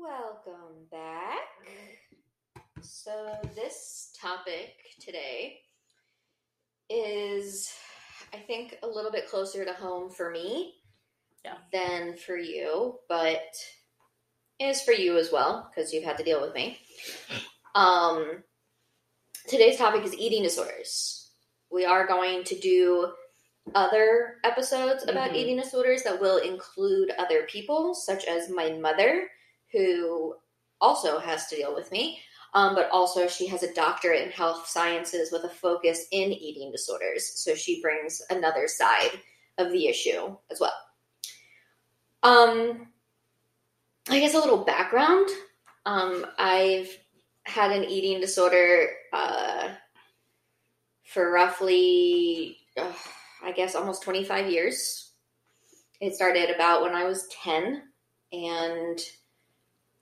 Welcome back. So, this topic today is, I think, a little bit closer to home for me Yeah. than for you, but is for you as well because you've had to deal with me. Um, today's topic is eating disorders. We are going to do other episodes about Mhm. eating disorders that will include other people, such as my mother, who also has to deal with me. Um, but also, she has a doctorate in health sciences with a focus in eating disorders. So she brings another side of the issue as well. Um, I guess a little background. Um, I've had an eating disorder uh, for roughly, uh, I guess, almost 25 years. It started about when I was 10. And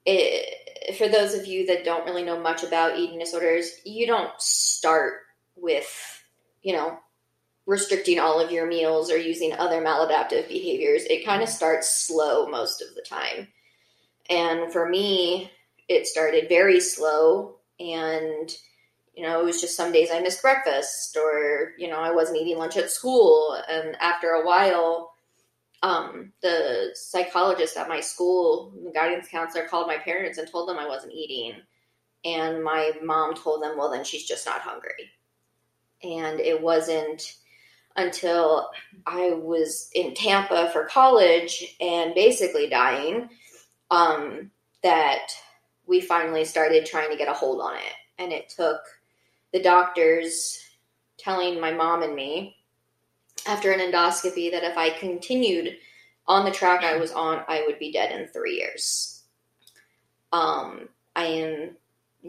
it, for those of you that don't really know much about eating disorders, you don't start with, you know, restricting all of your meals or using other maladaptive behaviors. It kind of starts slow most of the time. And for me, it started very slow and you know, it was just some days I missed breakfast or, you know, I wasn't eating lunch at school. And after a while, um, the psychologist at my school, the guidance counselor, called my parents and told them I wasn't eating. And my mom told them, well, then she's just not hungry. And it wasn't until I was in Tampa for college and basically dying um, that we finally started trying to get a hold on it. And it took the doctors telling my mom and me after an endoscopy that if I continued on the track I was on, I would be dead in three years. Um, I am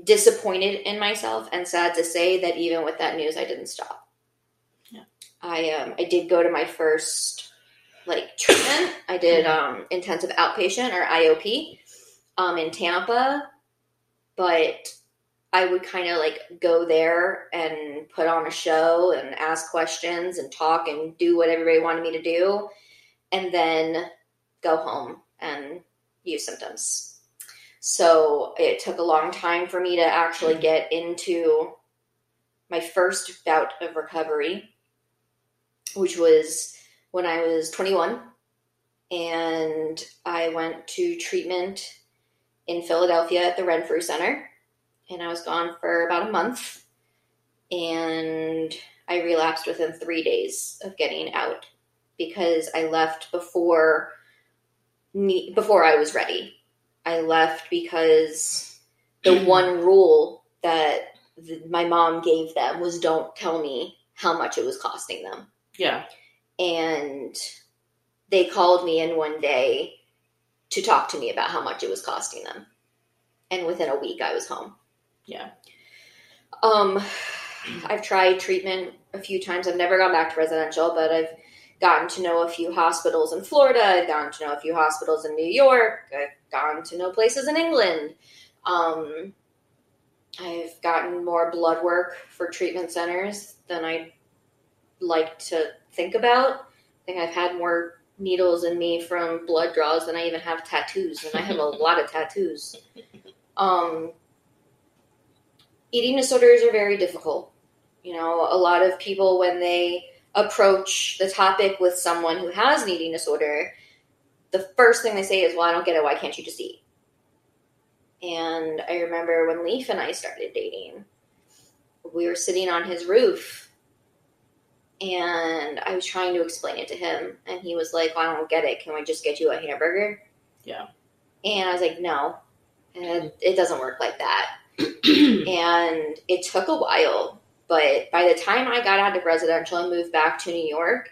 disappointed in myself and sad to say that even with that news, I didn't stop. Yeah. I um, I did go to my first like treatment. I did um, intensive outpatient or IOP um, in Tampa, but I would kind of like go there and put on a show and ask questions and talk and do what everybody wanted me to do, and then go home and use symptoms. So it took a long time for me to actually hmm. get into my first bout of recovery, which was when I was 21. And I went to treatment in Philadelphia at the Renfrew Center and I was gone for about a month. And I relapsed within three days of getting out because I left before me before I was ready. I left because the mm-hmm. one rule that the, my mom gave them was don't tell me how much it was costing them. Yeah. And they called me in one day to talk to me about how much it was costing them. And within a week, I was home. Yeah. Um, I've tried treatment a few times. I've never gone back to residential, but I've gotten to know a few hospitals in Florida. I've gotten to know a few hospitals in New York. I've gotten to know places in England. Um, I've gotten more blood work for treatment centers than I like to think about. I think I've had more needles in me from blood draws than I even have tattoos, and I have a lot of tattoos. Um, eating disorders are very difficult. You know, a lot of people, when they approach the topic with someone who has an eating disorder, the first thing they say is, Well, I don't get it. Why can't you just eat? And I remember when Leaf and I started dating, we were sitting on his roof and I was trying to explain it to him. And he was like, well, I don't get it. Can we just get you a hamburger? Yeah. And I was like, no, and it doesn't work like that and it took a while. But by the time I got out of residential and moved back to New York,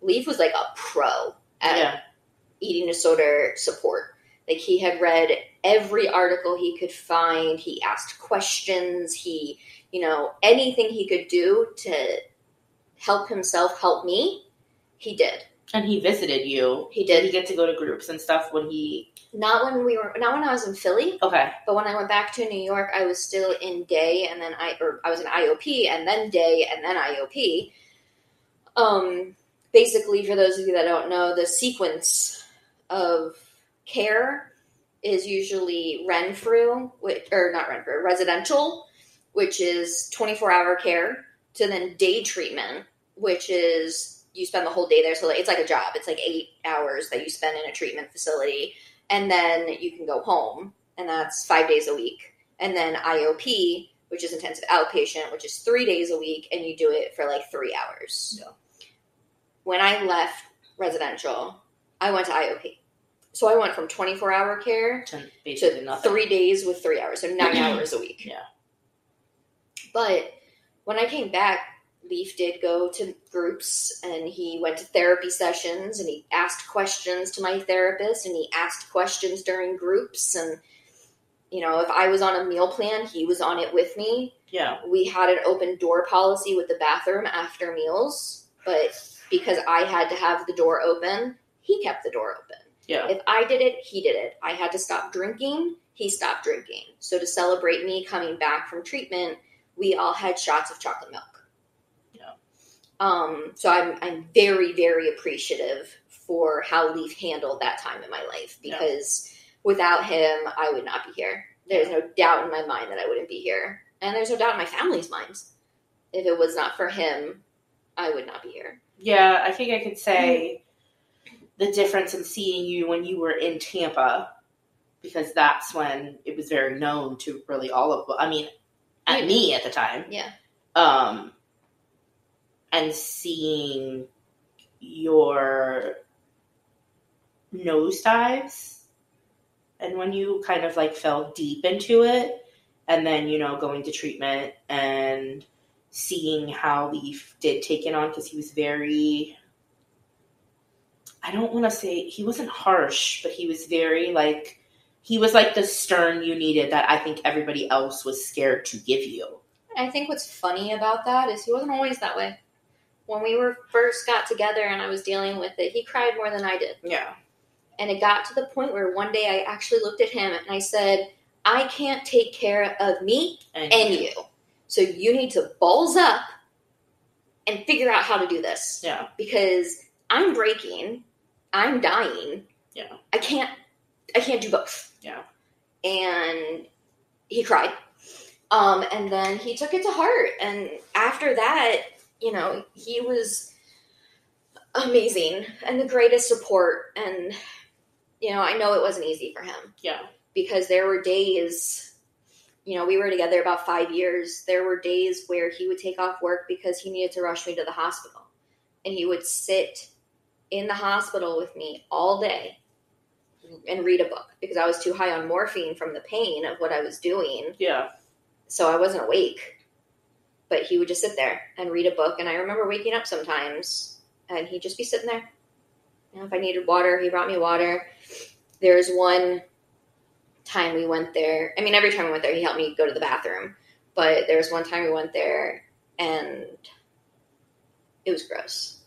Leaf was like a pro at yeah. eating disorder support. Like he had read every article he could find. He asked questions. He, you know, anything he could do to help himself help me, he did. And he visited you. He Did did. he get to go to groups and stuff when he? Not when we were, not when I was in Philly, Okay. but when I went back to New York, I was still in day, and then I, or I was in IOP, and then day, and then IOP. Um, basically, for those of you that don't know, the sequence of care is usually Renfrew, which, or not Renfrew, residential, which is 24 hour care, to then day treatment, which is you spend the whole day there. So it's like a job. It's like eight hours that you spend in a treatment facility, and then you can go home, and that's five days a week. And then IOP, which is intensive outpatient, which is three days a week, and you do it for like three hours. Yeah. When I left residential, I went to IOP. So I went from 24 hour care To to three days with three hours, so nine hours a week. Yeah. But when I came back, Leaf did go to groups and he went to therapy sessions and he asked questions to my therapist and he asked questions during groups and you know if I was on a meal plan, he was on it with me. Yeah. We had an open door policy with the bathroom after meals, but because I had to have the door open, he kept the door open. Yeah. If I did it, he did it. I had to stop drinking, he stopped drinking. So to celebrate me coming back from treatment, we all had shots of chocolate milk. Yeah. Um, so I'm I'm very, very appreciative for how Leaf handled that time in my life Yeah. because without him I would not be here. There's no doubt in my mind that I wouldn't be here. And there's no doubt in my family's minds. If it was not for him, I would not be here. Yeah, I think I could say the difference in seeing you when you were in Tampa, because that's when it was very known to really all of. I mean, at Yeah. me at the time. Yeah. Um, and seeing your nosedives, and when you kind of like fell deep into it, and then you know going to treatment and seeing how Leaf did take it on because he was very I don't want to say he wasn't harsh, but he was very like he was like the stern you needed that I think everybody else was scared to give you. I think what's funny about that is he wasn't always that way. When we were first got together and I was dealing with it, he cried more than I did. Yeah. And it got to the point where one day I actually looked at him and I said, I can't take care of me And, and you. So you need to balls up and figure out how to do this. Yeah. Because I'm breaking, I'm dying. Yeah. I can't I can't do both. Yeah. And he cried. Um, and then he took it to heart. And after that, you know, he was amazing and the greatest support. And, you know, I know it wasn't easy for him Yeah. because there were days, you know, we were together about five years. There were days where he would take off work because he needed to rush me to the hospital. And he would sit in the hospital with me all day and read a book because I was too high on morphine from the pain of what I was doing. Yeah. So I wasn't awake. But he would just sit there and read a book. And I remember waking up sometimes and he'd just be sitting there. You know, if I needed water, he brought me water. There's one time we went there. I mean, every time we went there, he helped me go to the bathroom. But there was one time we went there and it was gross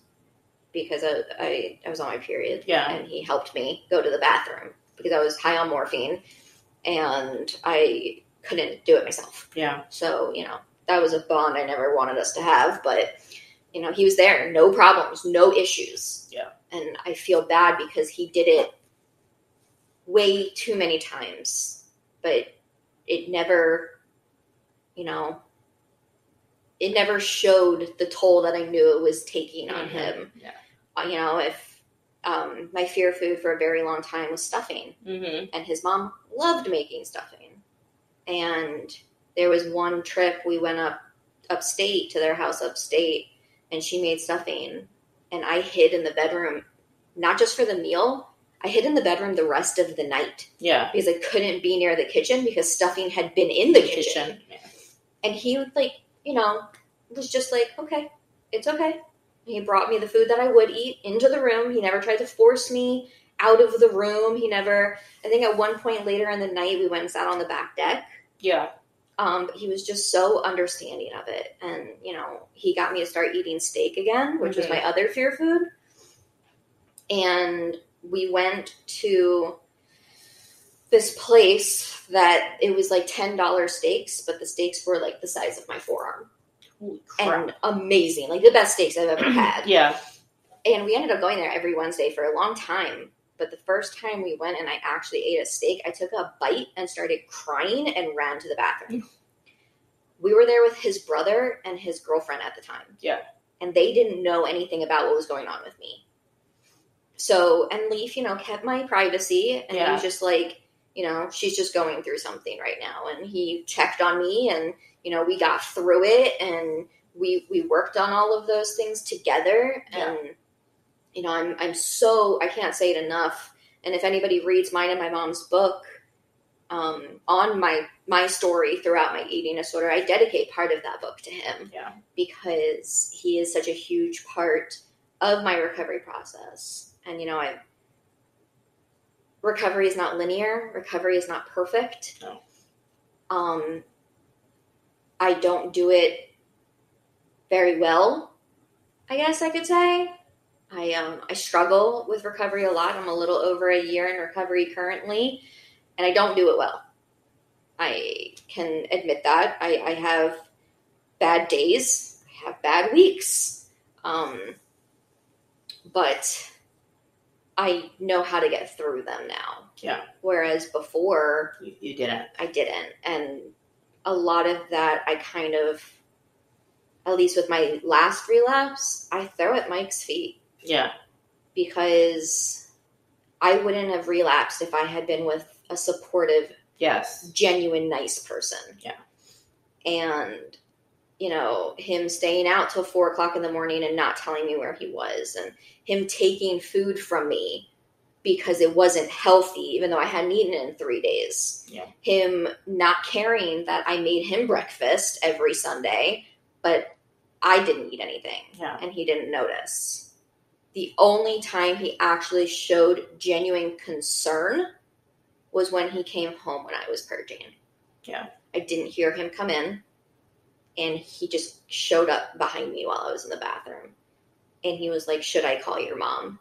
because I, I, I was on my period Yeah. and he helped me go to the bathroom because I was high on morphine and I couldn't do it myself. Yeah. So, you know, that was a bond I never wanted us to have, but you know, he was there, no problems, no issues. Yeah. And I feel bad because he did it way too many times, but it never, you know, it never showed the toll that I knew it was taking on Mhm. him. Yeah. Uh, you know, if um, my fear food for a very long time was stuffing Mm-hmm. and his mom loved making stuffing. And there was one trip we went up upstate to their house upstate, and she made stuffing, and I hid in the bedroom, not just for the meal. I hid in the bedroom the rest of the night Yeah. because I couldn't be near the kitchen because stuffing had been in the kitchen. Kitchen. Yeah. And he would like, you know, was just like, okay, it's okay. He brought me the food that I would eat into the room. He never tried to force me out of the room. He never. I think at one point later in the night, we went and sat on the back deck. Yeah. Um, but he was just so understanding of it, and you know, he got me to start eating steak again, which was my other fear food. And we went to this place that it was like ten dollars steaks, but the steaks were like the size of my forearm Holy crap. and amazing, like the best steaks I've ever had. yeah. And we ended up going there every Wednesday for a long time. But the first time we went and I actually ate a steak, I took a bite and started crying and ran to the bathroom. Mm. we were there with his brother and his girlfriend at the time. Yeah. And they didn't know anything about what was going on with me. So, and Leaf, you know, kept my privacy and he was just like, you know, she's just going through something right now. And he checked on me and, you know, we got through it and we we worked on all of those things together Yeah. You know, I'm I'm so I can't say it enough. And if anybody reads mine and my mom's book, um, on my my story throughout my eating disorder, I dedicate part of that book to him. Yeah. Because he is such a huge part of my recovery process. And you know, I recovery is not linear. Recovery is not perfect. No. Um I don't do it very well, I guess I could say. I um I struggle with recovery a lot. I'm a little over a year in recovery currently, and I don't do it well. I can admit that. I, I have bad days. I have bad weeks. Um, but I know how to get through them now. Yeah. Whereas before, You, you didn't. I didn't. And a lot of that I kind of, at least with my last relapse, I throw at Mike's feet Yeah. because I wouldn't have relapsed if I had been with a supportive, Yes. genuine, nice person. Yeah. And, you know, him staying out till four o'clock in the morning and not telling me where he was, and him taking food from me because it wasn't healthy, even though I hadn't eaten it in three days. Yeah. Him not caring that I made him breakfast every Sunday, but I didn't eat anything Yeah. and he didn't notice. The only time he actually showed genuine concern was when he came home when I was purging. Yeah. I didn't hear him come in and he just showed up behind me while I was in the bathroom. And he was like, Should I call your mom?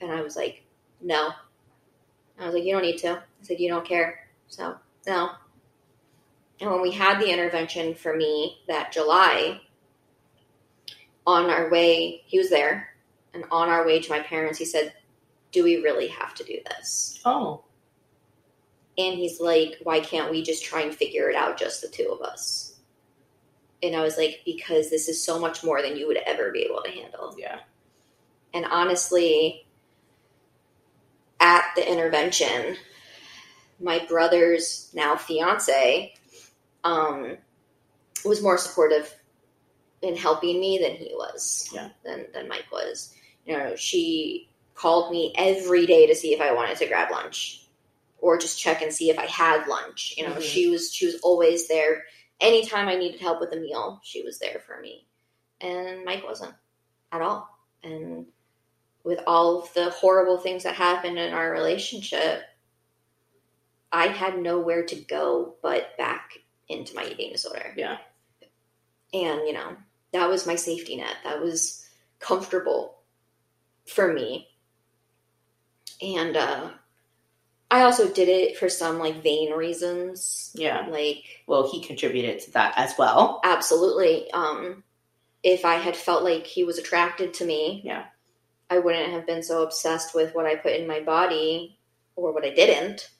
And I was like, No. I was like, You don't need to. I said, You don't care. So, no. And when we had the intervention for me that July, on our way, he was there, and on our way to my parents, he said, Do we really have to do this? Oh. And he's like, Why can't we just try and figure it out, just the two of us? And I was like, Because this is so much more than you would ever be able to handle. Yeah. And honestly, at the intervention, my brother's now fiance um, was more supportive in helping me than he was. Yeah. Than than Mike was. You know, she called me every day to see if I wanted to grab lunch, or just check and see if I had lunch. You know, Mhm. she was she was always there. Anytime I needed help with a meal, she was there for me. And Mike wasn't at all. And with all of the horrible things that happened in our relationship, I had nowhere to go but back into my eating disorder. Yeah. And, you know, that was my safety net. That was comfortable for me. And uh I also did it for some like vain reasons. Yeah. Like Well, he contributed to that as well. absolutely um if I had felt like he was attracted to me, Yeah. I wouldn't have been so obsessed with what I put in my body or what I didn't,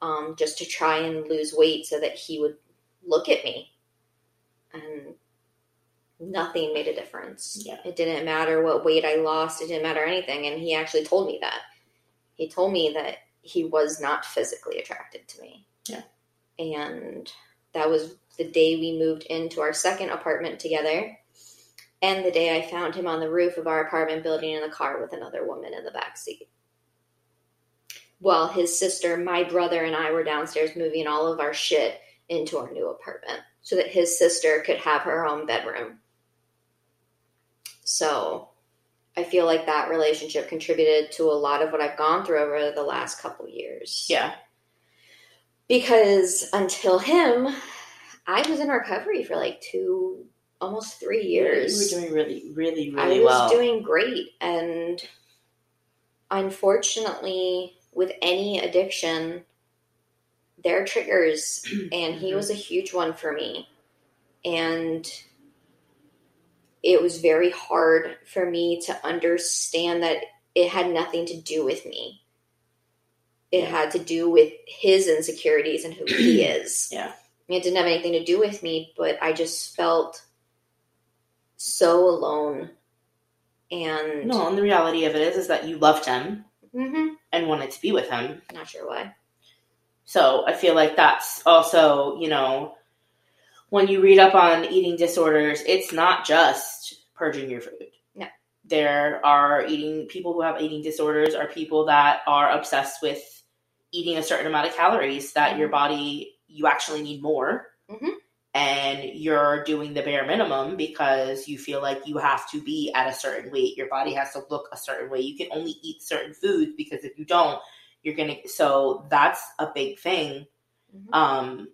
um, just to try and lose weight so that he would look at me. And nothing made a difference. Yeah. It didn't matter what weight I lost, it didn't matter anything. And he actually told me that. He told me that he was not physically attracted to me. Yeah. And that was the day we moved into our second apartment together and the day I found him on the roof of our apartment building in the car with another woman in the back seat. While his sister, my brother, and I were downstairs moving all of our shit into our new apartment so that his sister could have her own bedroom. So I feel like that relationship contributed to a lot of what I've gone through over the last couple years. Yeah. Because until him, I was in recovery for like two, almost three years. You were doing really, really, really well. I was well. doing great. And unfortunately, with any addiction, there are triggers. and he Mhm. was a huge one for me. And it was very hard for me to understand that it had nothing to do with me. It had to do with his insecurities and who he is. Yeah. It didn't have anything to do with me, but I just felt so alone. And No, and the reality of it is, is that you loved him Mhm. and wanted to be with him. not sure why. So I feel like that's also, you know, when you read up on eating disorders, it's not just purging your food. No. There are eating people who have eating disorders are people that are obsessed with eating a certain amount of calories that your Mhm. body you actually need more. Mhm. And you're doing the bare minimum because you feel like you have to be at a certain weight. Your body has to look a certain way. You can only eat certain foods because if you don't, you're gonna so that's a big thing Mhm. um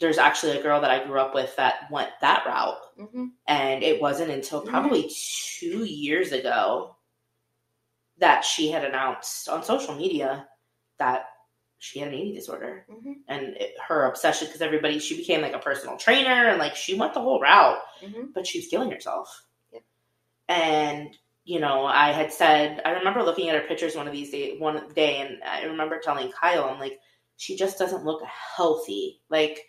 there's actually a girl that i grew up with that went that route. Hmm and it wasn't until probably two years ago that she had announced on social media that she had an eating disorder. Hmm and it, her obsession because everybody she became like a personal trainer and like she went the whole route hmm but she was killing herself. Yep. and you know i had said i remember looking at her pictures one of these day one day and i remember telling kyle i'm like she just doesn't look healthy. Like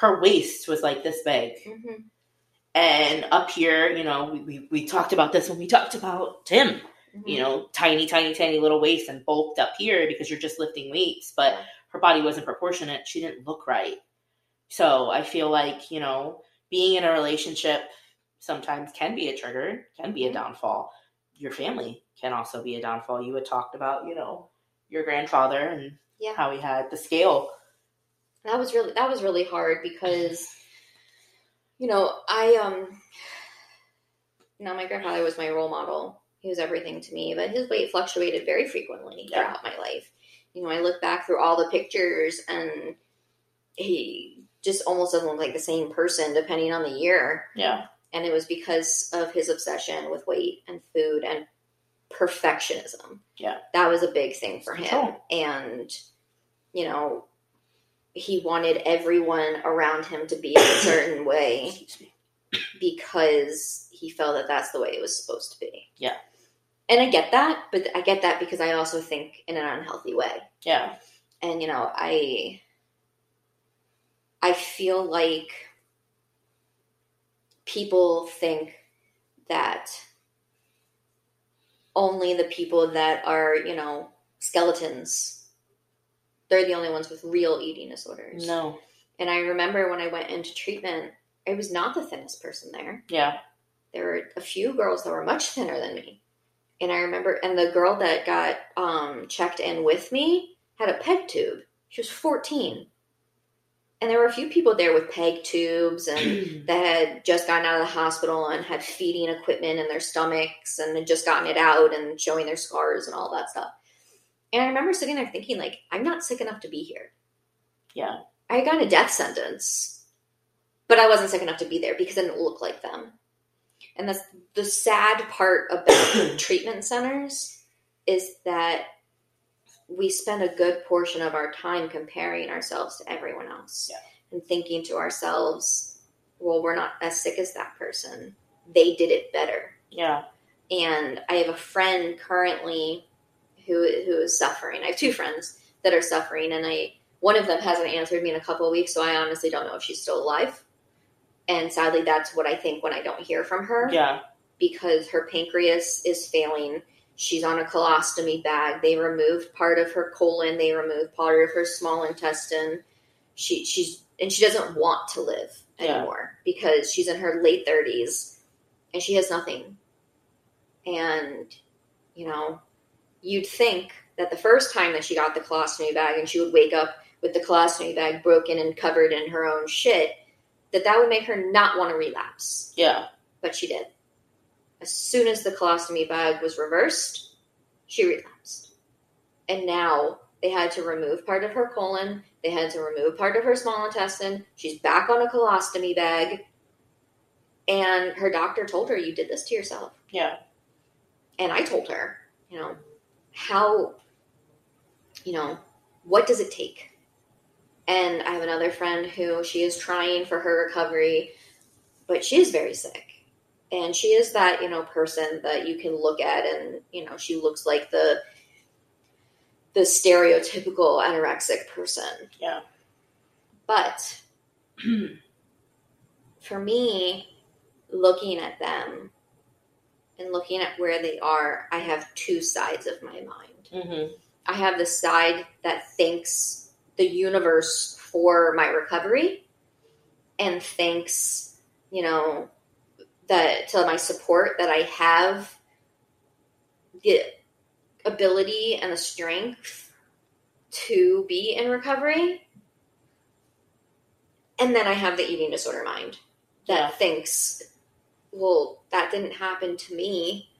her waist was like this big. Hmm and up here you know we, we, we talked about this when we talked about tim you know tiny tiny tiny little waist and bulked up here because you're just lifting weights but her body wasn't proportionate. She didn't look right. So i feel like you know being in a relationship sometimes can be a trigger can be a Mhm. downfall. Your family can also be a downfall. You had talked about you know your grandfather and Yeah. how he had the scale that was really that was really hard because you know i um know my grandfather was my role model he was everything to me but his weight fluctuated very frequently Yeah. throughout my life you know i look back through all the pictures and he just almost doesn't look like the same person depending on the year yeah and it was because of his obsession with weight and food and perfectionism. Yeah. That was a big thing for him. Control. And, you know, he wanted everyone around him to be a certain way because he felt that that's the way it was supposed to be. Yeah. And I get that, but I get that because I also think in an unhealthy way yeah and you know i i feel like people think that only the people that are you know skeletons they're the only ones with real eating disorders no and i remember when i went into treatment i was not the thinnest person there yeah there were a few girls that were much thinner than me. And I remember, and the girl that got um, checked in with me had a peg tube. She was 14. And there were a few people there with peg tubes and that had just gotten out of the hospital and had feeding equipment in their stomachs and had just gotten it out and showing their scars and all that stuff. And I remember sitting there thinking, like, I'm not sick enough to be here. yeah I got a death sentence, but I wasn't sick enough to be there because I didn't look like them. And that's the sad part about treatment centers is that we spend a good portion of our time comparing ourselves to everyone else Yeah. and thinking to ourselves, well, we're not as sick as that person. They did it better yeah and I have a friend currently who who is suffering. I have two friends that are suffering, and I one of them hasn't answered me in a couple of weeks, so I honestly don't know if she's still alive. And sadly, that's what I think when I don't hear from her yeah because her pancreas is failing. She's on a colostomy bag. They removed part of her colon. They removed part of her small intestine. She she's and she doesn't want to live Yeah. anymore because she's in her late thirties and she has nothing. And you know, you'd think that the first time that she got the colostomy bag and she would wake up with the colostomy bag broken and covered in her own shit, that that would make her not want to relapse yeah but she did. As soon as the colostomy bag was reversed, she relapsed. And now they had to remove part of her colon, they had to remove part of her small intestine. She's back on a colostomy bag. And her doctor told her, You did this to yourself. yeah And I told her, you know, how, you know, what does it take? And I have another friend who she is trying for her recovery, but she is very sick. And she is that, you know, person that you can look at and, you know, she looks like the the stereotypical anorexic person. Yeah. But for me, looking at them and looking at where they are, I have two sides of my mind. mm-hmm. I have the side that thanks the universe for my recovery and thanks, you know, that to my support that I have the ability and the strength to be in recovery. And then I have the eating disorder mind that Yeah. thinks, well, that didn't happen to me.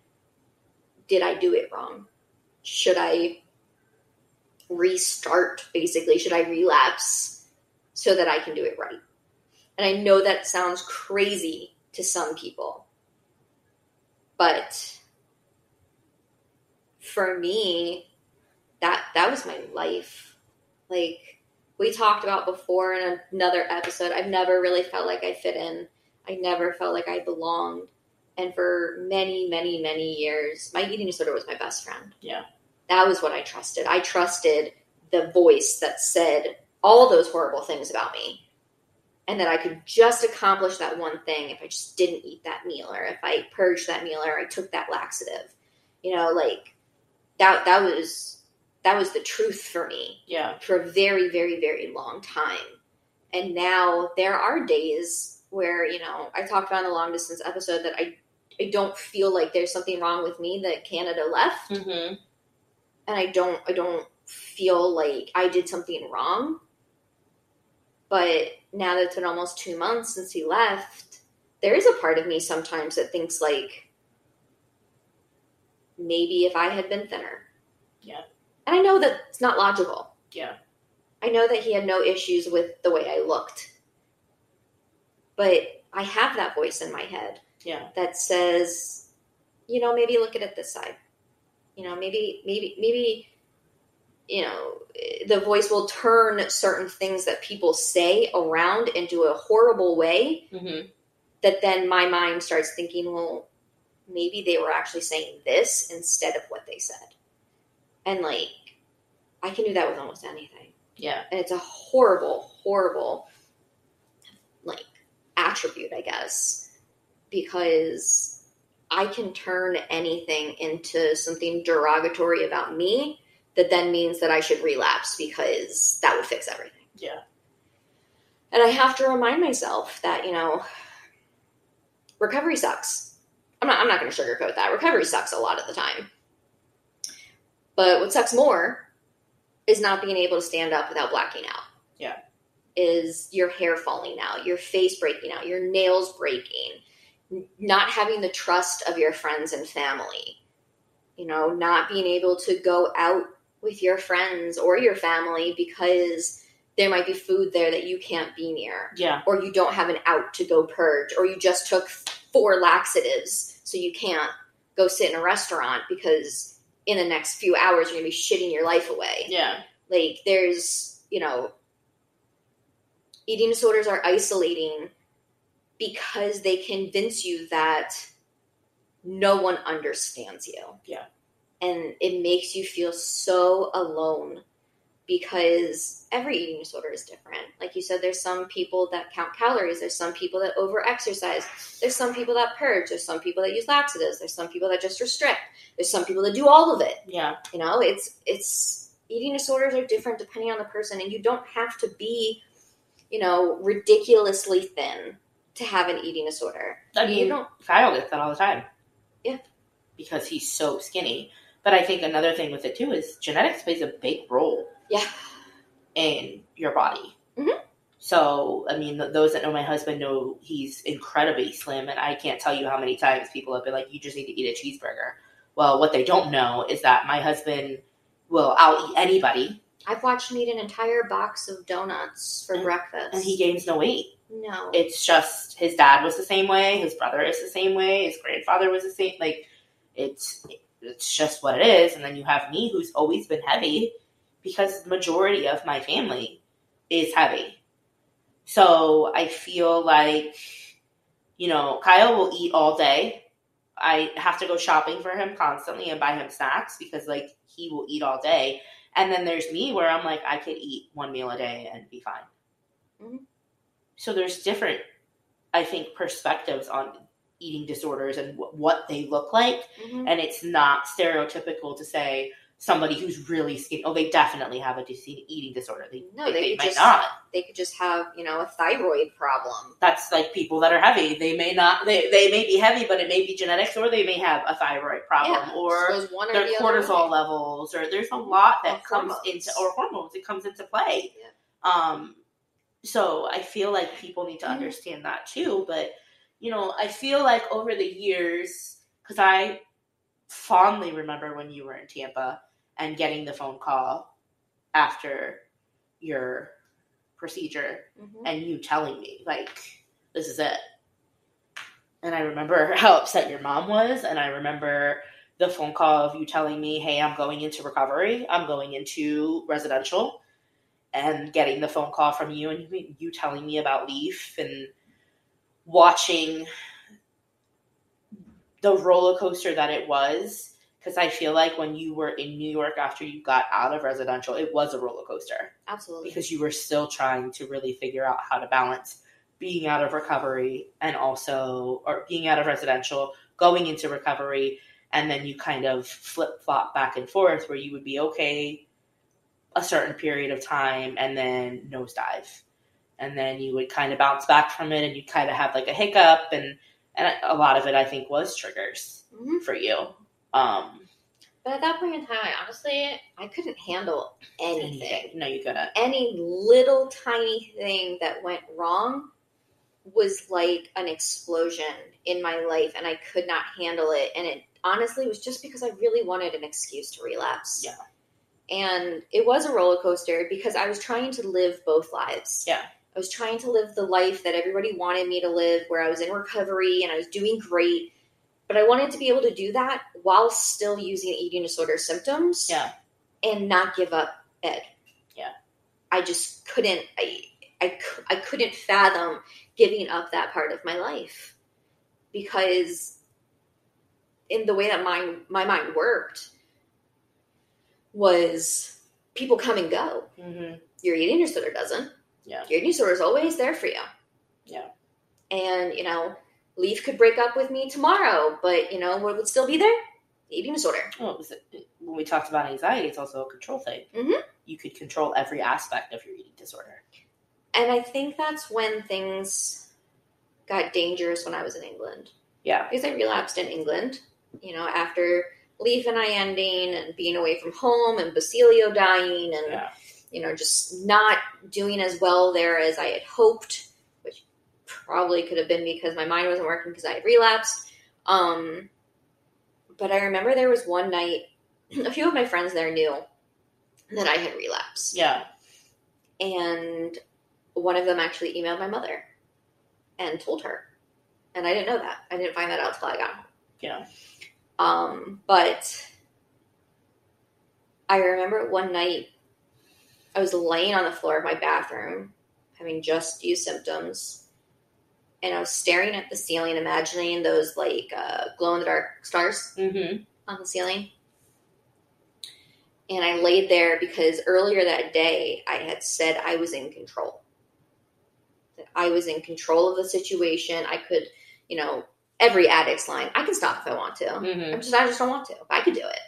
Did I do it wrong? Should I restart, basically? Should I relapse so that I can do it right? And I know that sounds crazy to some people, but for me, that that was my life. Like we talked about before in another episode, I've never really felt like I fit in. I never felt like I belonged. And for many, many, many years, my eating disorder was my best friend. Yeah. That was what I trusted. I trusted the voice that said all those horrible things about me. And that I could just accomplish that one thing if I just didn't eat that meal or if I purged that meal or I took that laxative. You know, like that that was that was the truth for me Yeah. for a very, very, very long time. And now there are days where, you know, I talked about in the long distance episode that I, I don't feel like there's something wrong with me that Canada left. Mm-hmm. And I don't I don't feel like I did something wrong. But now that it's been almost two months since he left, there is a part of me sometimes that thinks like maybe if I had been thinner. Yeah. And I know that it's not logical. Yeah. I know that he had no issues with the way I looked. But I have that voice in my head Yeah. that says, you know, maybe look at it this side. You know, maybe, maybe, maybe, you know, the voice will turn certain things that people say around into a horrible way Mm-hmm. that then my mind starts thinking, well, maybe they were actually saying this instead of what they said. And like, I can do that with almost anything Yeah. and it's a horrible, horrible attribute, I guess, because I can turn anything into something derogatory about me that then means that I should relapse because that would fix everything. Yeah. And I have to remind myself that, you know, recovery sucks. I'm not I'm not gonna sugarcoat that. Recovery sucks a lot of the time. But what sucks more is not being able to stand up without blacking out. Yeah. Is your hair falling out, your face breaking out, your nails breaking, not having the trust of your friends and family. You know, not being able to go out with your friends or your family because there might be food there that you can't be near Yeah. or you don't have an out to go purge, or you just took four laxatives, so you can't go sit in a restaurant because in the next few hours you're gonna be shitting your life away. Yeah. Like there's, you know, eating disorders are isolating because they convince you that no one understands you. Yeah. And it makes you feel so alone because every eating disorder is different. Like you said, there's some people that count calories, there's some people that over exercise, there's some people that purge, there's some people that use laxatives, there's some people that just restrict, there's some people that do all of it. Yeah. You know, it's it's eating disorders are different depending on the person, and you don't have to be, you know, ridiculously thin to have an eating disorder. I you mean, don't. Kyle gets that all the time. Yeah. Because he's so skinny. But I think another thing with it too is genetics plays a big role Yeah, in your body. Mhm. So, I mean, th- those that know my husband know he's incredibly slim, and I can't tell you how many times people have been like, "You just need to eat a cheeseburger." Well, what they don't know is that my husband will out eat anybody, I've watched him eat an entire box of donuts for And- breakfast. and he gains no weight. no, It's just his dad was the same way, his brother is the same way, his grandfather was the same. Like, it's it's just what it is. And then you have me, who's always been heavy, because the majority of my family is heavy. So I feel like, you know, Kyle will eat all day. I have to go shopping for him constantly and buy him snacks because, like, he will eat all day. And then there's me where I'm like, I could eat one meal a day and be fine. Mhm. So there's different, I think, perspectives on eating disorders and wh- what they look like. Mhm. And it's not stereotypical to say somebody who's really skinny, oh, they definitely have a eating disorder. They, No, they, they might just- not. They could just have, you know, a thyroid problem. That's like people that are heavy. They may not, they, they may be heavy, but it may be genetics or they may have a thyroid problem yeah, or their the cortisol levels or there's a lot that comes into or hormones it comes into play Yeah. um so i feel like people need to Mhm. understand that too but you know i feel like over the years because i fondly remember when you were in tampa and getting the phone call after your procedure Mhm. and you telling me like this is it and i remember how upset your mom was and i remember the phone call of you telling me hey i'm going into recovery i'm going into residential and getting the phone call from you and you telling me about leaf and watching the roller coaster that it was because i feel like when you were in new york after you got out of residential it was a roller coaster Absolutely. because you were still trying to really figure out how to balance being out of recovery and also or being out of residential going into recovery and then you kind of flip flop back and forth where you would be okay a certain period of time and then nosedive and then you would kind of bounce back from it and you kind of have like a hiccup and and a lot of it i think was triggers Mhm. for you um But at that point in time, I honestly, I couldn't handle anything. no you couldn't Any little tiny thing that went wrong was like an explosion in my life, and I could not handle it. And it honestly was just because I really wanted an excuse to relapse. Yeah. And it was a roller coaster because I was trying to live both lives. Yeah. I was trying to live the life that everybody wanted me to live, where I was in recovery and I was doing great. But I wanted to be able to do that while still using eating disorder symptoms yeah and not give up Ed. Yeah. I just couldn't, I, I, I couldn't fathom giving up that part of my life because in the way that my, my mind worked was people come and go. hmm Your eating disorder doesn't. Yeah. Your eating disorder is always there for you. Yeah. And, you know, Leaf could break up with me tomorrow, but, you know, what would still be there? Eating disorder. Well, when we talked about anxiety, it's also a control thing. Mhm. You could control every aspect of your eating disorder. And I think that's when things got dangerous when I was in England. Yeah, Because I relapsed in England, you know, after Leaf and I ending and being away from home and Basilio dying and, yeah, you know, just not doing as well there as I had hoped, probably could have been because my mind wasn't working because I had relapsed. Um, but I remember there was one night, a few of my friends there knew that I had relapsed yeah. and one of them actually emailed my mother and told her and i didn't know that i didn't find that out till i got home Yeah. um, but i remember one night i was laying on the floor of my bathroom having just used symptoms and i was staring at the ceiling imagining those like uh, glow in the dark stars Mm-hmm. on the ceiling. And I laid there because earlier that day I had said I was in control. That I was in control of the situation. I could, you know, every addict's line, I can stop if I want to. Mm-hmm. I'm just I just don't want to. I could do it.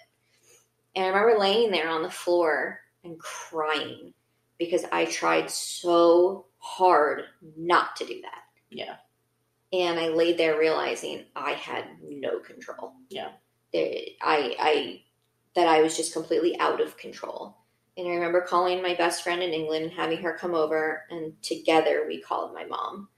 And I remember laying there on the floor and crying because I tried so hard not to do that. Yeah. And I laid there realizing I had no control. Yeah. I, I, that I was just completely out of control. And I remember calling my best friend in England and having her come over, and together we called my mom.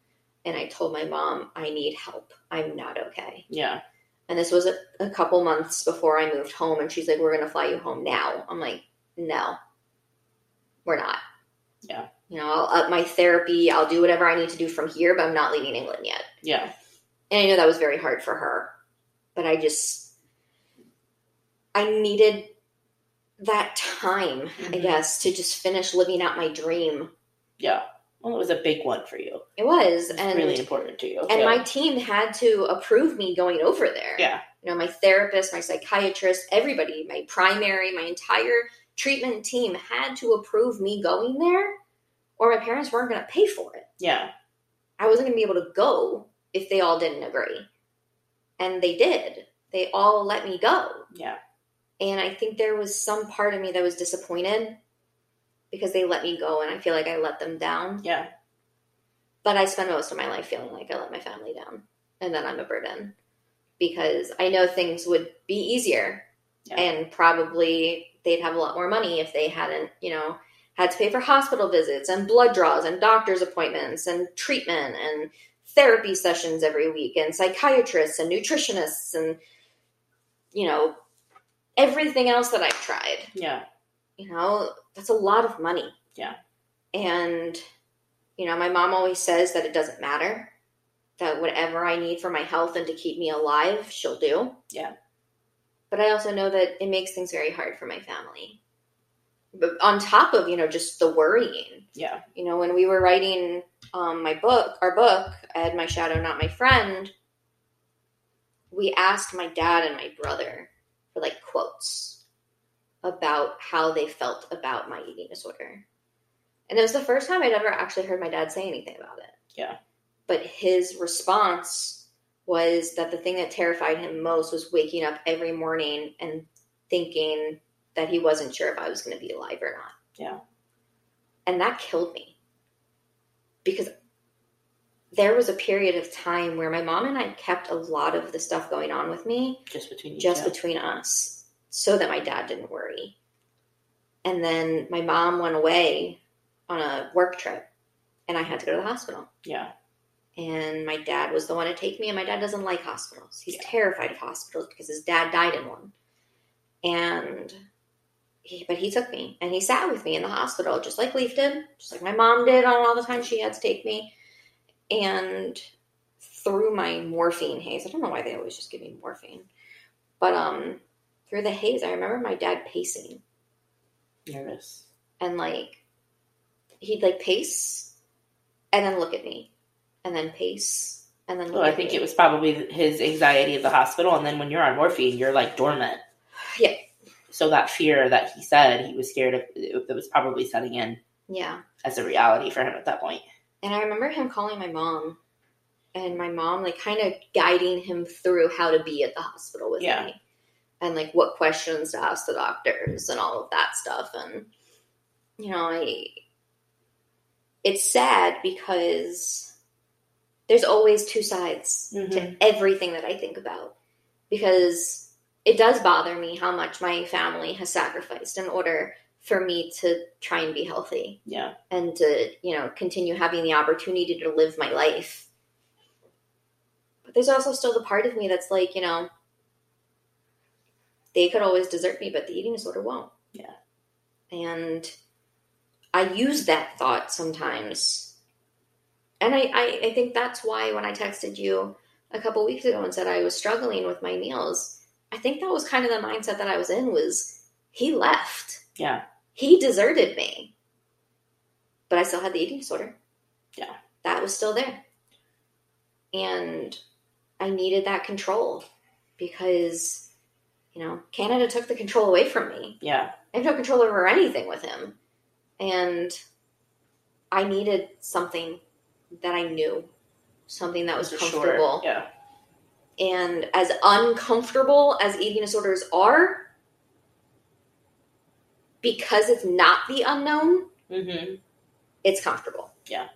And I told my mom, I need help. I'm not okay. Yeah. And this was a, a couple months before I moved home. And she's like, We're going to fly you home now. I'm like, No, we're not. Yeah. You know, I'll up my therapy. I'll do whatever I need to do from here, but I'm not leaving England yet. Yeah. And I know that was very hard for her. But I just, I needed that time, I Mhm. guess, to just finish living out my dream. Yeah. Well, it was a big one for you. It was. It's and really important to you. and yeah. my team had to approve me going over there. Yeah. You know, my therapist, my psychiatrist, everybody, my primary, my entire treatment team had to approve me going there, or my parents weren't going to pay for it. Yeah. I wasn't going to be able to go if they all didn't agree. And they did. They all let me go. Yeah. And I think there was some part of me that was disappointed because they let me go and I feel like I let them down. Yeah. But I spend most of my life feeling like I let my family down and that I'm a burden because I know things would be easier Yeah. and probably they'd have a lot more money if they hadn't, you know, had to pay for hospital visits and blood draws and doctor's appointments and treatment and therapy sessions every week and psychiatrists and nutritionists and you know everything else that I've tried Yeah. you know that's a lot of money Yeah. and you know my mom always says that it doesn't matter that whatever i need for my health and to keep me alive she'll do Yeah. but i also know that it makes things very hard for my family on top of you know just the worrying Yeah. you know when we were writing um, my book our book ed my shadow not my friend we asked my dad and my brother for like quotes about how they felt about my eating disorder and it was the first time i'd ever actually heard my dad say anything about it Yeah. but his response was that the thing that terrified him most was waking up every morning and thinking that he wasn't sure if i was going to be alive or not Yeah. and that killed me because there was a period of time where my mom and I kept a lot of the stuff going on with me Just between just two. between us so that my dad didn't worry. And then my mom went away on a work trip and I had to go to the hospital. Yeah. And my dad was the one to take me, and my dad doesn't like hospitals. He's Yeah. terrified of hospitals because his dad died in one. And he, but he took me and he sat with me in the hospital, just like Leaf did, just like my mom did on all the times she had to take me. And through my morphine haze, I don't know why they always just give me morphine, but um, through the haze, I remember my dad pacing Nervous. and like he'd like pace and then look at me and then pace and then look Well, I think me. it was probably his anxiety of the hospital, and then when you're on morphine, you're like dormant. Yeah. So that fear that he said he was scared of, it was probably setting in yeah as a reality for him at that point. and i remember him calling my mom and my mom like kind of guiding him through how to be at the hospital with Yeah. me and like what questions to ask the doctors and all of that stuff and you know i it's sad because there's always two sides to Mhm. everything that i think about because it does bother me how much my family has sacrificed in order for me to try and be healthy Yeah. and to you know continue having the opportunity to live my life but there's also still the part of me that's like you know they could always desert me but the eating disorder won't Yeah. and i use that thought sometimes and I, I i think that's why when i texted you a couple weeks ago and said i was struggling with my meals i think that was kind of the mindset that i was in was he left Yeah. he deserted me. But I still had the eating disorder. Yeah. That was still there. And I needed that control because, you know, Canada took the control away from me. Yeah. I have no control over anything with him. And I needed something that I knew, something that was sure. comfortable. Yeah. And as uncomfortable as eating disorders are, because it's not the unknown, Mm-hmm. it's comfortable. Yeah.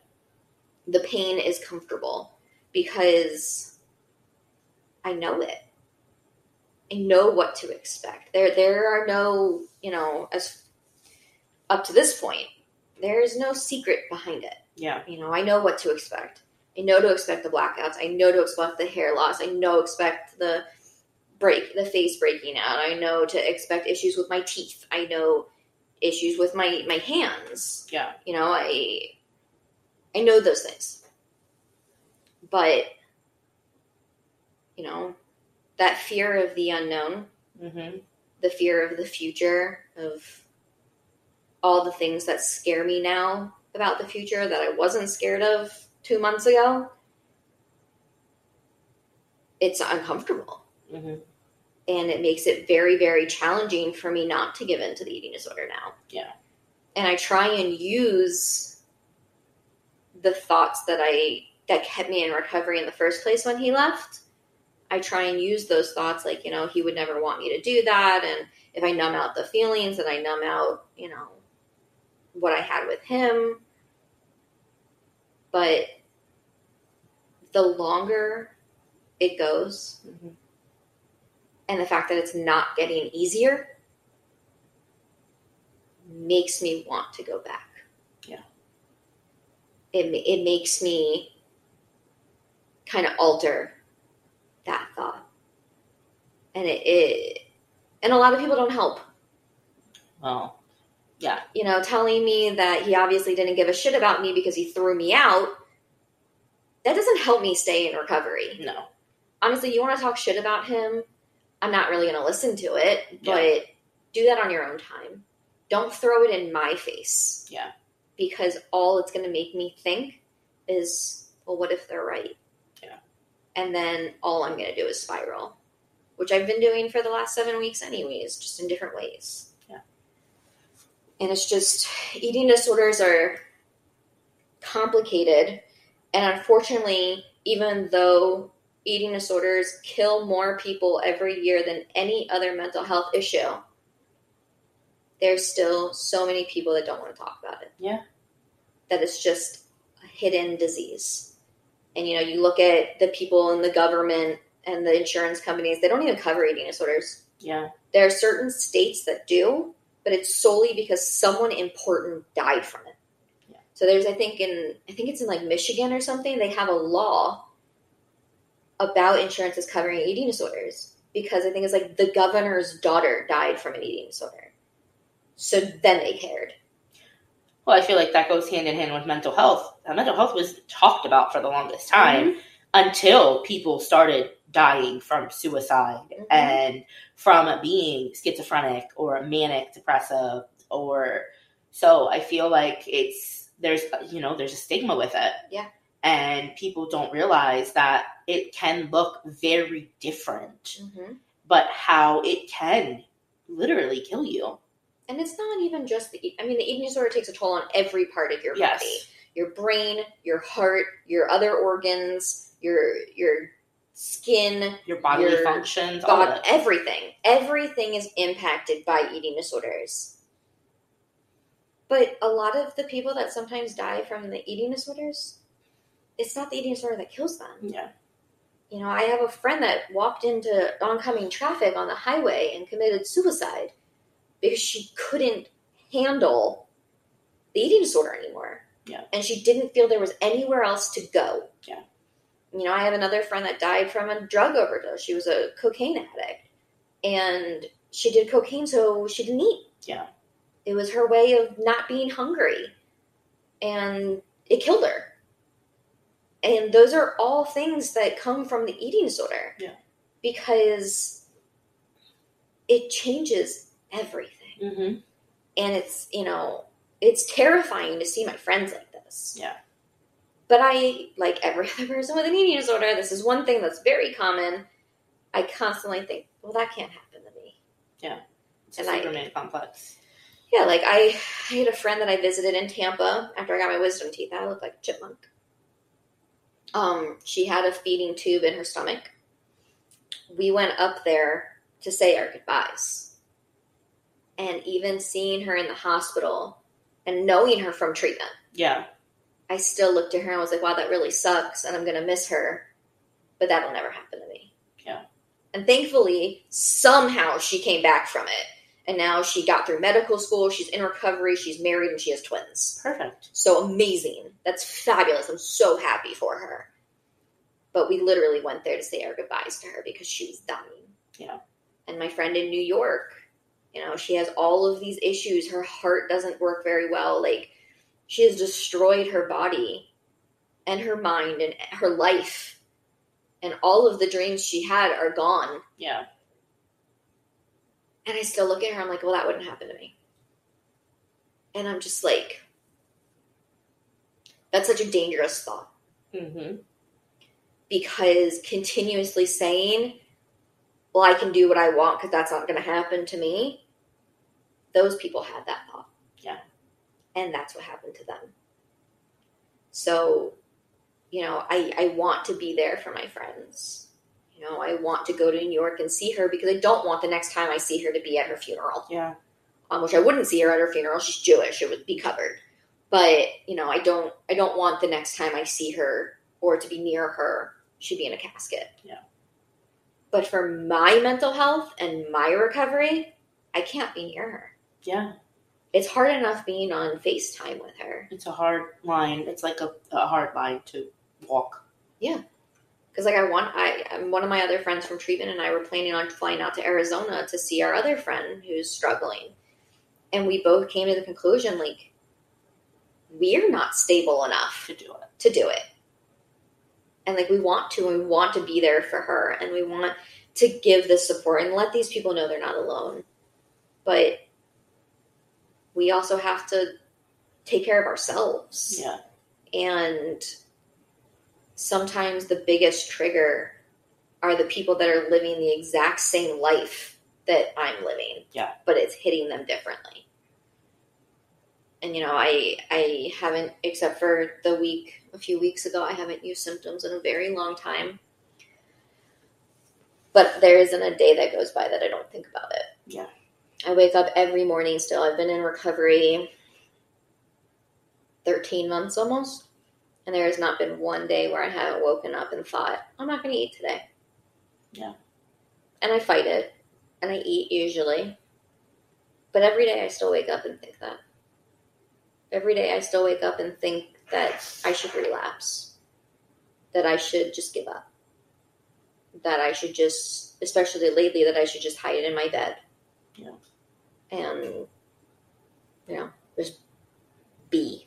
The pain is comfortable because I know it. I know what to expect. There there are no, you know, as up to this point, there is no secret behind it. Yeah. You know, I know what to expect. I know to expect the blackouts. I know to expect the hair loss. I know expect the break, the face breaking out. I know to expect issues with my teeth. I know issues with my my hands. Yeah. You know, I I know those things. But you know, that fear of the unknown, Mm-hmm. the fear of the future, of all the things that scare me now about the future that I wasn't scared of two months ago, it's uncomfortable. Mm-hmm. and it makes it very very challenging for me not to give in to the eating disorder now Yeah. and i try and use the thoughts that i that kept me in recovery in the first place when he left i try and use those thoughts like you know he would never want me to do that and if i numb out the feelings and i numb out you know what i had with him but the longer it goes Mhm. and the fact that it's not getting easier makes me want to go back. Yeah. It, it makes me kind of alter that thought. And it, it and a lot of people don't help. Well, Yeah. You know, telling me that he obviously didn't give a shit about me because he threw me out. That doesn't help me stay in recovery. no. honestly, you want to talk shit about him, I'm not really going to listen to it, Yeah. but do that on your own time. Don't throw it in my face. Yeah. Because all it's going to make me think is, well, what if they're right? Yeah. And then all I'm going to do is spiral, which I've been doing for the last seven weeks, anyways, just in different ways. Yeah. And it's just, eating disorders are complicated. And unfortunately, even though eating disorders kill more people every year than any other mental health issue, there's still so many people that don't want to talk about it. Yeah. That it's just a hidden disease. And you know, you look at the people in the government and the insurance companies, they don't even cover eating disorders. Yeah. There are certain states that do, but it's solely because someone important died from. So there's I think in I think it's in like Michigan or something, they have a law about insurances covering eating disorders because I think it's like the governor's daughter died from an eating disorder. So then they cared. Well, I feel like that goes hand in hand with mental health. Uh, mental health was talked about for the longest time until people started dying from suicide Mhm. and from being schizophrenic or manic depressive or so I feel like it's there's you know there's a stigma with it. Yeah. And people don't realize that it can look very different, Mm-hmm. but how it can literally kill you. And it's not even just the. I mean, the eating disorder takes a toll on every part of your Yes. body, your brain, your heart, your other organs, your your skin, Your bodily Your functions, all God, of it. everything. Everything is impacted by eating disorders. But a lot of the people that sometimes die from the eating disorders, it's not the eating disorder that kills them. Yeah. You know, I have a friend that walked into oncoming traffic on the highway and committed suicide because she couldn't handle the eating disorder anymore. Yeah. And she didn't feel there was anywhere else to go. Yeah. You know, I have another friend that died from a drug overdose. She was a cocaine addict. And she did cocaine so she didn't eat. Yeah. It was her way of not being hungry. And it killed her. And those are all things that come from the eating disorder. Yeah. Because it changes everything. Mm-hmm. And it's, you know, it's terrifying to see my friends like this. Yeah. But I, like every other person with an eating disorder, this is one thing that's very common. I constantly think, well, that can't happen to me. Yeah. It's a And I- Superman complex. Yeah, like I, I had a friend that I visited in Tampa after I got my wisdom teeth. I looked like a chipmunk. Um, she had a feeding tube in her stomach. We went up there to say our goodbyes. And even seeing her in the hospital and knowing her from treatment, Yeah. I still looked at her and was like, wow, that really sucks, and I'm going to miss her, but that'll never happen to me. Yeah. And thankfully, somehow she came back from it. And now she got through medical school, she's in recovery, she's married, and she has twins. Perfect. So amazing. That's fabulous. I'm so happy for her. But we literally went there to say our goodbyes to her because she was dying. Yeah. And my friend in New York, you know, she has all of these issues. Her heart doesn't work very well. Like, she has destroyed her body and her mind and her life. And all of the dreams she had are gone. Yeah. And I still look at her, I'm like, well, that wouldn't happen to me. And I'm just like, that's such a dangerous thought Mm-hmm. because continuously saying, well, I can do what I want because that's not going to happen to me. Those people had that thought. Yeah. And that's what happened to them. So, you know, I, I want to be there for my friends. You know, I want to go to New York and see her because I don't want the next time I see her to be at her funeral. Yeah. Um, which I wouldn't see her at her funeral. She's Jewish; it would be covered. But you know, I don't. I don't want the next time I see her or to be near her, she'd be in a casket. Yeah. But for my mental health and my recovery, I can't be near her. Yeah. It's hard enough being on FaceTime with her. It's a hard line. It's like a, a hard line to walk. Because like I want, I um, one of my other friends from treatment and I were planning on flying out to Arizona to see our other friend who's struggling, and we both came to the conclusion like we're not stable enough to do it. to do it, and like we want to, and we want to be there for her, and we want to give the support and let these people know they're not alone, but we also have to take care of ourselves Yeah. and sometimes the biggest trigger are the people that are living the exact same life that I'm living. Yeah. But it's hitting them differently. And you know, I I haven't except for the week a few weeks ago, I haven't used symptoms in a very long time. But there isn't a day that goes by that I don't think about it. Yeah. I wake up every morning still. I've been in recovery 13 months almost. And there has not been one day where I haven't woken up and thought, I'm not going to eat today. Yeah. And I fight it. And I eat usually. But every day I still wake up and think that. Every day I still wake up and think that I should relapse. That I should just give up. That I should just, especially lately, that I should just hide in my bed. Yeah. And, you know, just be.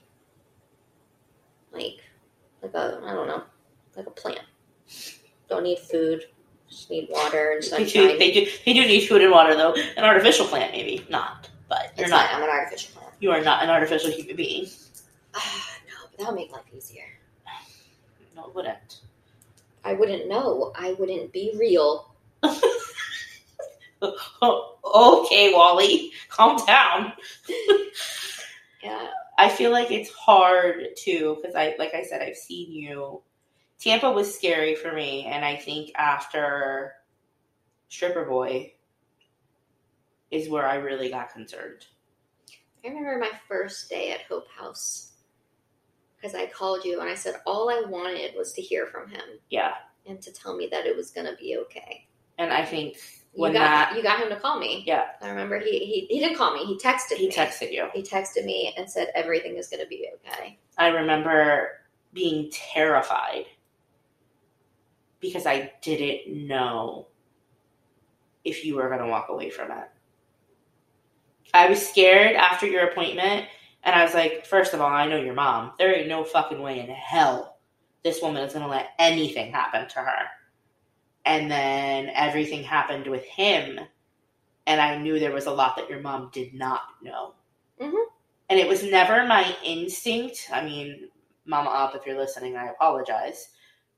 Like, a, I don't know, like a plant. Don't need food, just need water and They sunshine. do, they do. They do need food and water, though. An artificial plant, maybe not, but you're It's not. I'm an artificial plant. You are not an artificial human being. Ah, no, but that'll make life easier. No, it wouldn't. I wouldn't know. I wouldn't be real. Okay, Wally, calm down. Yeah. I feel like it's hard too because I, like I said, I've seen you. Tampa was scary for me, and I think after Stripper Boy is where I really got concerned. I remember my first day at Hope House because I called you and I said all I wanted was to hear from him Yeah, and to tell me that it was going to be okay. and I think You when got that you got him to call me. yeah I remember he he, he didn't call me. He texted me. he me. texted you. He texted me and said everything is going to be okay. I remember being terrified because I didn't know if you were going to walk away from it. I was scared after your appointment, and I was like, first of all, I know your mom. There ain't no fucking way in hell this woman is going to let anything happen to her. And then everything happened with him, and I knew there was a lot that your mom did not know. Mhm. And it was never my instinct. I mean, Mama Up, if you're listening, I apologize.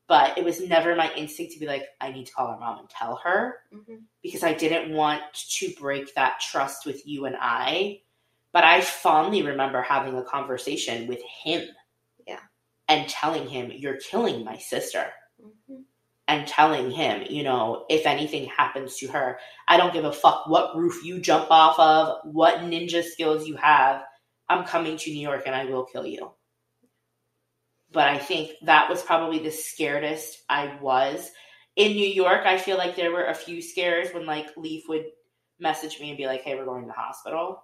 But it was never my instinct to be like, I need to call her mom and tell her Mm-hmm. because I didn't want to break that trust with you and I. But I fondly remember having a conversation with him. Yeah. And telling him, You're killing my sister. Mm-hmm. And telling him, you know, if anything happens to her, I don't give a fuck what roof you jump off of, what ninja skills you have. I'm coming to New York and I will kill you. But I think that was probably the scaredest I was in New York, I feel like there were a few scares when like Leaf would message me and be like, "Hey, we're going to the hospital."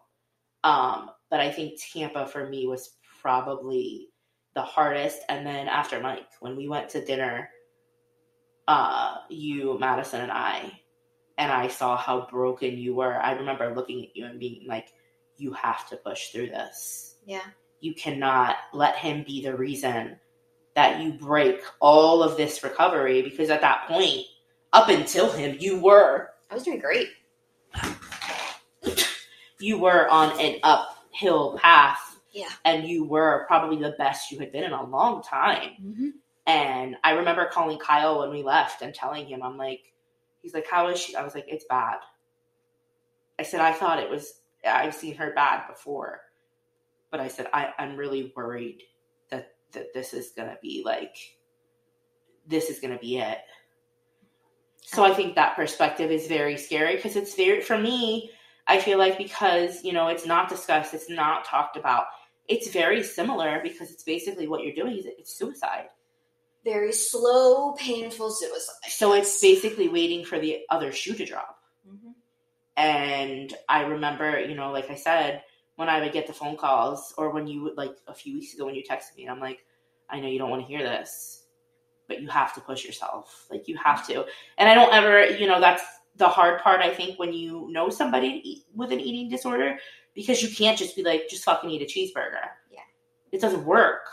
Um, but I think Tampa for me was probably the hardest. And then after Mike, when we went to dinner, uh, you, Madison, and I, and I saw how broken you were. I remember looking at you and being like, "You have to push through this." Yeah. you cannot let him be the reason that you break all of this recovery because at that point up until him you were I was doing great. you were on an uphill path Yeah. and you were probably the best you had been in a long time Mm-hmm. And i remember calling kyle when we left and telling him i'm like He's like, How is she? I was like, It's bad. I said, I thought it was, I've seen her bad before. But I said, I, I'm really worried that, that this is going to be like, this is going to be it. So I think that perspective is very scary because it's very, for me, I feel like because, you know, it's not discussed, it's not talked about, it's very similar because it's basically what you're doing is it's suicide. Very slow, painful suicide. So it's basically waiting for the other shoe to drop. Mhm. And I remember, you know, like I said, when I would get the phone calls or when you would, like a few weeks ago when you texted me, and I'm like, I know you don't want to hear this, but you have to push yourself. Like you have to. And I don't ever, you know, that's the hard part, I think, when you know somebody with an eating disorder, because you can't just be like, just fucking eat a cheeseburger. Yeah. It doesn't work.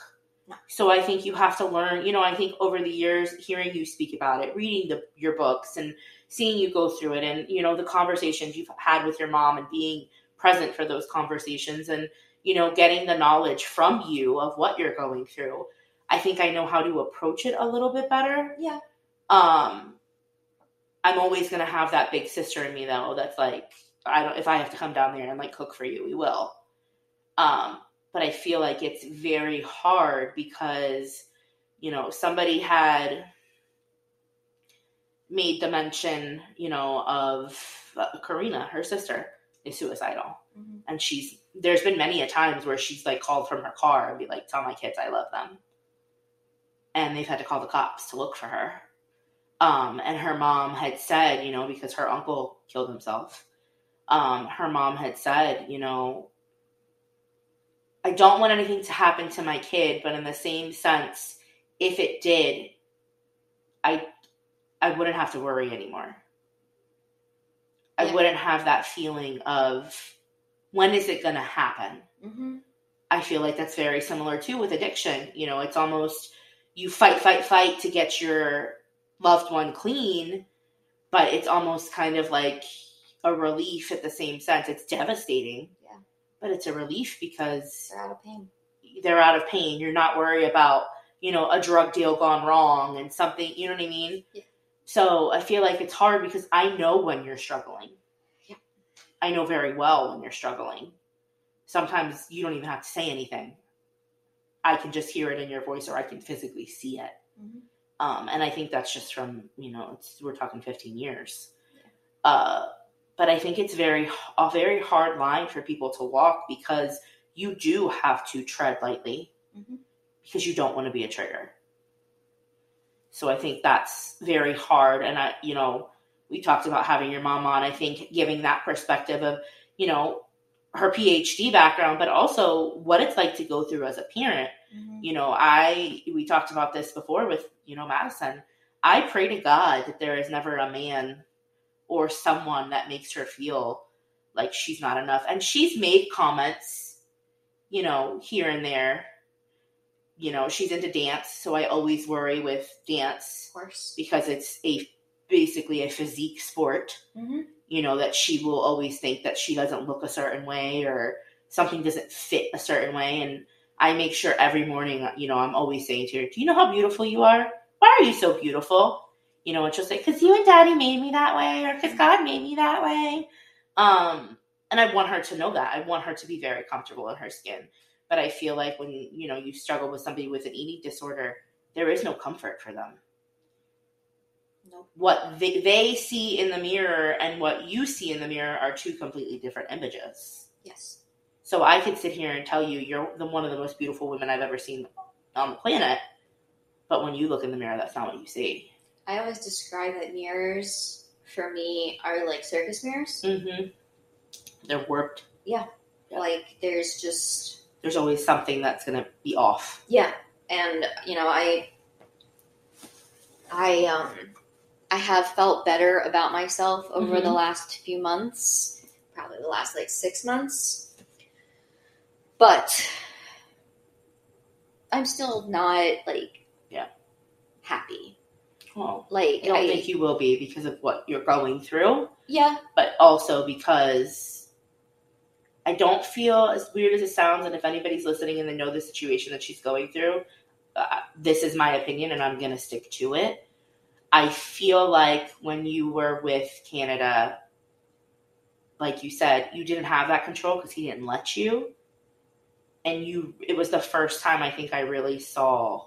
So I think you have to learn, you know, I think over the years, hearing you speak about it, reading the, your books and seeing you go through it and, you know, the conversations you've had with your mom and being present for those conversations and, you know, getting the knowledge from you of what you're going through. I think I know how to approach it a little bit better. Yeah. Um, I'm always gonna have that big sister in me though. That's like, I don't. If I have to come down there and like cook for you, we will. Um, but I feel like it's very hard because, you know, somebody had made the mention, you know, of uh, Karina, her sister, is suicidal, Mhm. and she's. There's been many a times where she's like called from her car and be like, "Tell my kids I love them," and they've had to call the cops to look for her. Um, and her mom had said, you know, because her uncle killed himself, um, her mom had said, you know, I don't want anything to happen to my kid, but in the same sense, if it did, I I wouldn't have to worry anymore. I Yeah. wouldn't have that feeling of when is it going to happen? Mhm. I feel like that's very similar too with addiction. You know, it's almost you fight, fight, fight to get your loved one clean, but it's almost kind of like a relief at the same sense. It's devastating. Yeah. But it's a relief because They're out of pain. they're out of pain. You're not worried about, you know, a drug deal gone wrong and something, you know what I mean? Yeah. So I feel like it's hard because I know when you're struggling. Yeah. I know very well when you're struggling. Sometimes you don't even have to say anything. I can just hear it in your voice or I can physically see it. Mhm. Um, and I think that's just from, you know, it's, we're talking 15 years. Uh, but I think it's very a very hard line for people to walk because you do have to tread lightly Mhm. because you don't want to be a trigger. So I think that's very hard. And I, you know, we talked about having your mom on. I think giving that perspective of, you know, her PhD background, but also what it's like to go through as a parent. Mhm. You know, I we talked about this before with you know Madison. I pray to God that there is never a man or someone that makes her feel like she's not enough. And she's made comments, you know, here and there. You know, she's into dance, so I always worry with dance Of course. because it's a basically a physique sport. Mm-hmm. You know, that she will always think that she doesn't look a certain way or something doesn't fit a certain way. And I make sure every morning, you know, I'm always saying to her, Do you know how beautiful you are? Why are you so beautiful? You know, and she'll say, Because you and daddy made me that way, or because God made me that way. Um, and I want her to know that. I want her to be very comfortable in her skin. But I feel like when, you know, you struggle with somebody with an eating disorder, there is no comfort for them Nope. what they, they see in the mirror and what you see in the mirror are two completely different images. Yes. So I could sit here and tell you you're the one of the most beautiful women I've ever seen on the planet, but when you look in the mirror, that's not what you see. I always describe that mirrors for me are like circus mirrors. Mm-hmm. They're warped. Yeah. Like there's just There's always something that's going to be off. yeah, and you know I I um I have felt better about myself over the Mhm. last few months, probably the last like six months, but I'm still not like Yeah. happy. Well, Like I don't I, think you will be because of what you're going through, yeah, but also because I don't feel as weird as it sounds. And if anybody's listening and they know the situation that she's going through, uh, this is my opinion and I'm to stick to it. I feel like when you were with Canada, like you said, you didn't have that control because he didn't let you. And you, it was the first time I think I really saw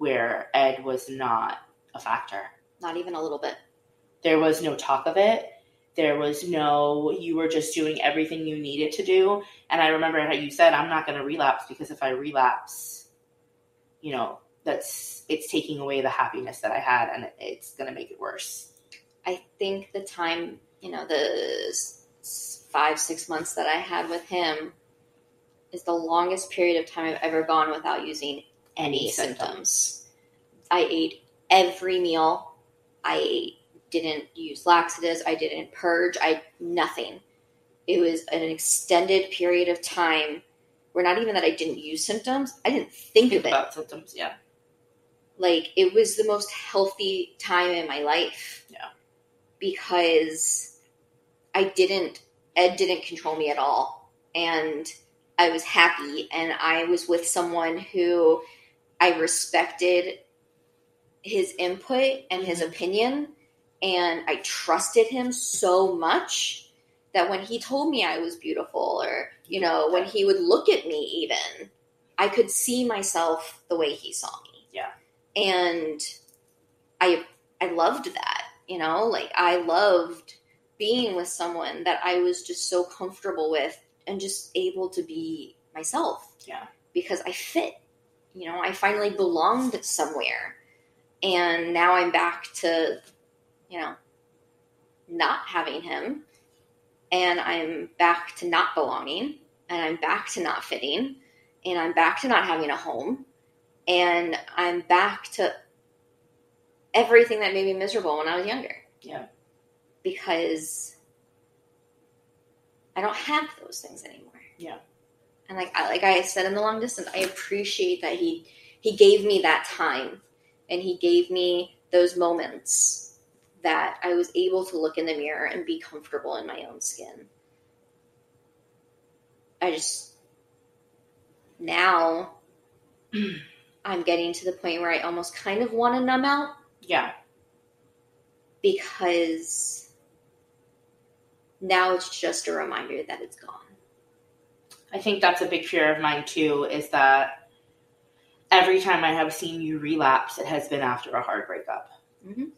where Ed was not a factor. Not even a little bit. There was no talk of it. There was no, you were just doing everything you needed to do. And I remember how you said, I'm not going to relapse because if I relapse, you know, that's, it's taking away the happiness that I had and it's going to make it worse. I think the time, you know, the five, six months that I had with him is the longest period of time I've ever gone without using any symptoms. I ate every meal. I didn't use laxatives. I didn't purge. I nothing. It was an extended period of time where not even that I didn't use symptoms. I didn't think Think of it. about symptoms, yeah. Like it was the most healthy time in my life. Yeah. Because I didn't Ed didn't control me at all. And I was happy and I was with someone who I respected his input and his Mhm. opinion and I trusted him so much that when he told me I was beautiful or you know when he would look at me even I could see myself the way he saw me. Yeah. And I I loved that, you know, like I loved being with someone that I was just so comfortable with and just able to be myself. Yeah. Because I fit. You know, I finally belonged somewhere. And now I'm back to, you know, not having him. And I'm back to not belonging. And I'm back to not fitting. And I'm back to not having a home. And I'm back to everything that made me miserable when I was younger. Yeah. Because I don't have those things anymore. Yeah. And like I like I said in the long distance, I appreciate that he he gave me that time and he gave me those moments that I was able to look in the mirror and be comfortable in my own skin. I just now I'm getting to the point where I almost kind of want to numb out Yeah. because now it's just a reminder that it's gone. I think that's a big fear of mine too, is that every time I have seen you relapse, it has been after a hard breakup. Mhm.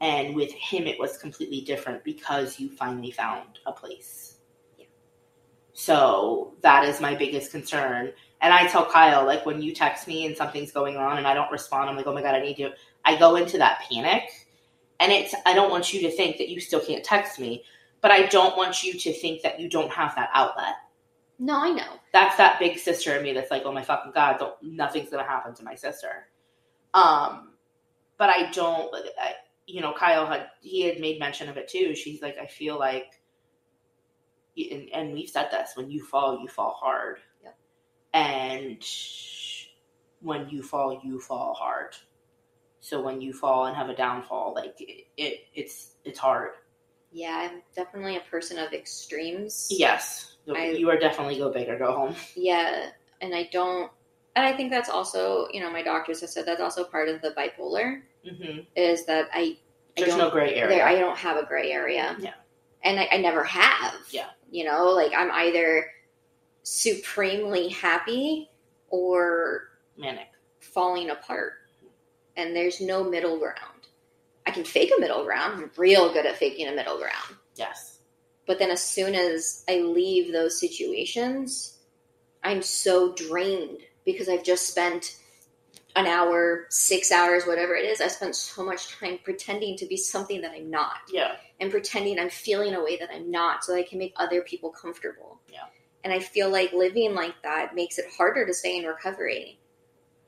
And with him, it was completely different because you finally found a place. Yeah. So that is my biggest concern. And I tell Kyle, like, when you text me and something's going on and I don't respond, I'm like, oh my God, I need you. I go into that panic. And it's, I don't want you to think that you still can't text me, but I don't want you to think that you don't have that outlet No, I know. that's that big sister in me that's like, oh my fucking god, don't, nothing's gonna happen to my sister. Um, but I don't. I, you know, Kyle had he had made mention of it too. She's like, I feel like, and, and we've said this: when you fall, you fall hard, Yep. and when you fall, you fall hard. So when you fall and have a downfall, like it, it it's it's hard. Yeah, I'm definitely a person of extremes. Yes, I- you are definitely go big or go home. Yeah, and I don't, and I think that's also, you know, my doctors have said that's also part of the bipolar hmm is that I, I There's don't, no gray area. there, I don't have a gray area. Yeah. and I, I never have. Yeah. you know, like I'm either supremely happy or Manic. falling apart, and there's no middle ground. I can fake a middle ground. I'm real good at faking a middle ground. Yes. But then as soon as I leave those situations, I'm so drained because I've just spent an hour, six hours, whatever it is. I spent so much time pretending to be something that I'm not Yeah. and pretending I'm feeling a way that I'm not so that I can make other people comfortable. Yeah. And I feel like living like that makes it harder to stay in recovery.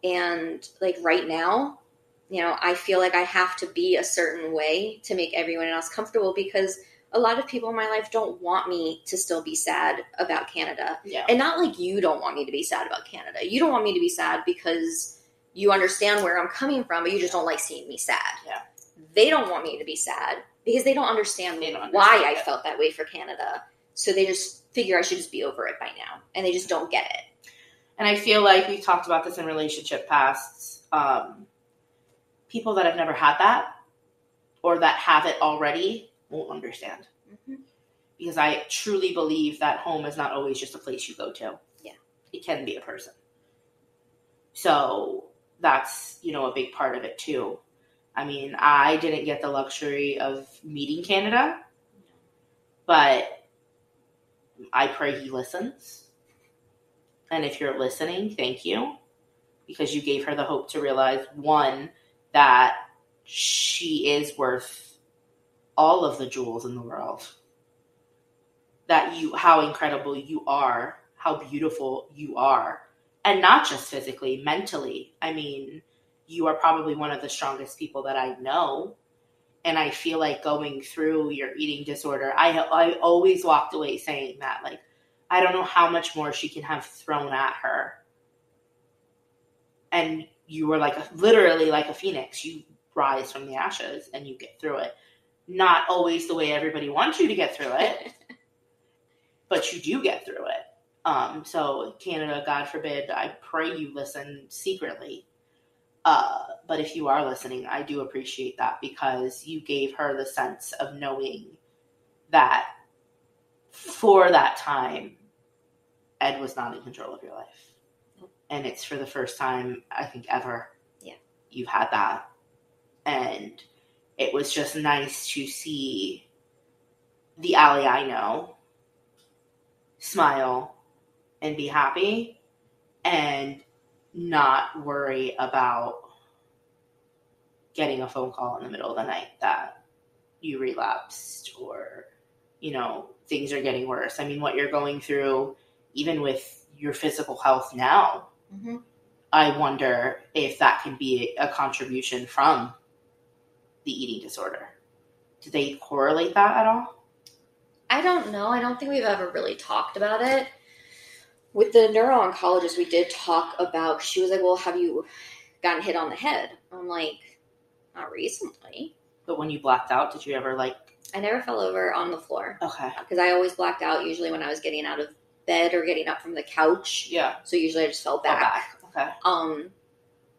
And like right now, you know, I feel like I have to be a certain way to make everyone else comfortable because a lot of people in my life don't want me to still be sad about Canada. Yeah. And not like you don't want me to be sad about Canada. You don't want me to be sad because you understand where I'm coming from, but you just don't like seeing me sad. Yeah. They don't want me to be sad because they don't understand They don't why understand I it. felt that way for Canada. So they just figure I should just be over it by now. And they just don't get it. And I feel like we've talked about this in relationship pasts. Um, people that have never had that or that have it already won't understand. Mhm. Because I truly believe that home is not always just a place you go to. Yeah. It can be a person. So that's, you know, a big part of it too. I mean, I didn't get the luxury of meeting Canada, but I pray he listens. And if you're listening, thank you because you gave her the hope to realize one, that she is worth all of the jewels in the world. That you, how incredible you are, how beautiful you are. And not just physically, mentally. I mean, you are probably one of the strongest people that I know. And I feel like going through your eating disorder, I, I always walked away saying that, like, I don't know how much more she can have thrown at her. And you were like, a, literally like a phoenix. You rise from the ashes and you get through it. Not always the way everybody wants you to get through it, but you do get through it. Um, so Canada, God forbid, I pray you listen secretly. Uh, but if you are listening, I do appreciate that because you gave her the sense of knowing that for that time, Ed was not in control of your life. And it's for the first time, I think, ever. Yeah. You've had that. And it was just nice to see the Allie I know smile and be happy and not worry about getting a phone call in the middle of the night that you relapsed or you know things are getting worse. I mean what you're going through even with your physical health now hmm i wonder if that can be a contribution from the eating disorder do they correlate that at all I don't know. I don't think we've ever really talked about it. With the neuro-oncologist, we did talk about. She was like, "Well, have you gotten hit on the head?" I'm like, "Not recently. but when you blacked out did you ever like I never fell over on the floor okay because I always blacked out. Usually when I was getting out of bed or getting up from the couch. yeah So usually I just fell Fell back. okay Um,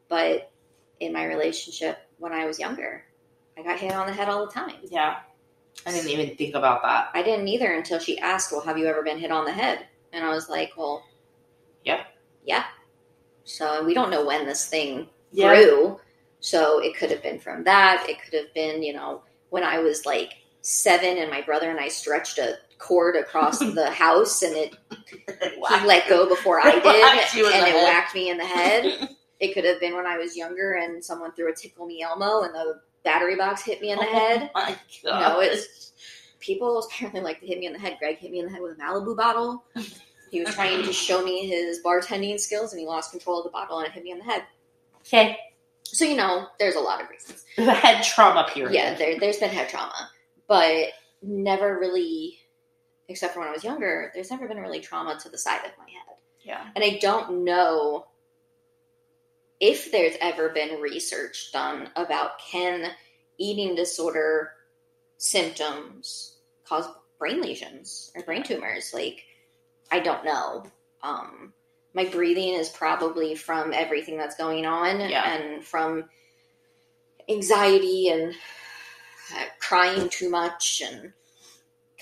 but in my relationship when I was younger, I got hit on the head all the time. yeah i didn't even think about that I didn't either until she asked, "Well, have you ever been hit on the head?" And I was like, "Well, Yeah. yeah." So we don't know when this thing yeah grew. So it could have been from that. It could have been, you know, when I was like seven and my brother and I stretched a cord across the house and it he let go before I did and it head. whacked me in the head. It could have been when I was younger and someone threw a tickle me Elmo and the battery box hit me in the oh head. Oh my god. No, it's people apparently like to hit me in the head. Greg hit me in the head with a Malibu bottle. He was trying to show me his bartending skills and he lost control of the bottle and it hit me in the head. okay. So you know, there's a lot of reasons. The head trauma period. Yeah, there, there's been head trauma, but never really, except for when I was younger, there's never been really trauma to the side of my head. Yeah. And I don't know if there's ever been research done about can eating disorder symptoms cause brain lesions or brain tumors. Like, I don't know. Um, my breathing is probably from everything that's going on Yeah. and from anxiety and uh, crying too much and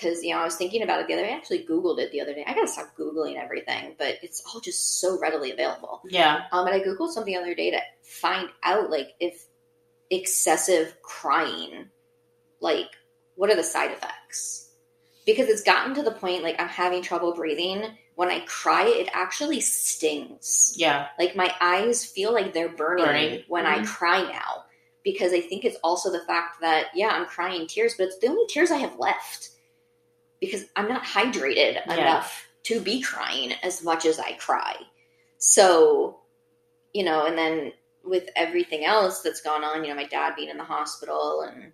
because you know I was thinking about it the other day. I actually Googled it the other day. I gotta stop googling everything, but it's all just so readily available. Yeah. Um, and I googled something the other day to find out like if excessive crying, like what are the side effects? Because it's gotten to the point like I'm having trouble breathing. When I cry, it actually stings. Yeah. Like my eyes feel like they're burning, Burning. when I Mhm. cry now. Because I think it's also the fact that, yeah, I'm crying tears, but it's the only tears I have left. Because I'm not hydrated Yeah. enough to be crying as much as I cry. So, you know, and then with everything else that's gone on, you know, my dad being in the hospital and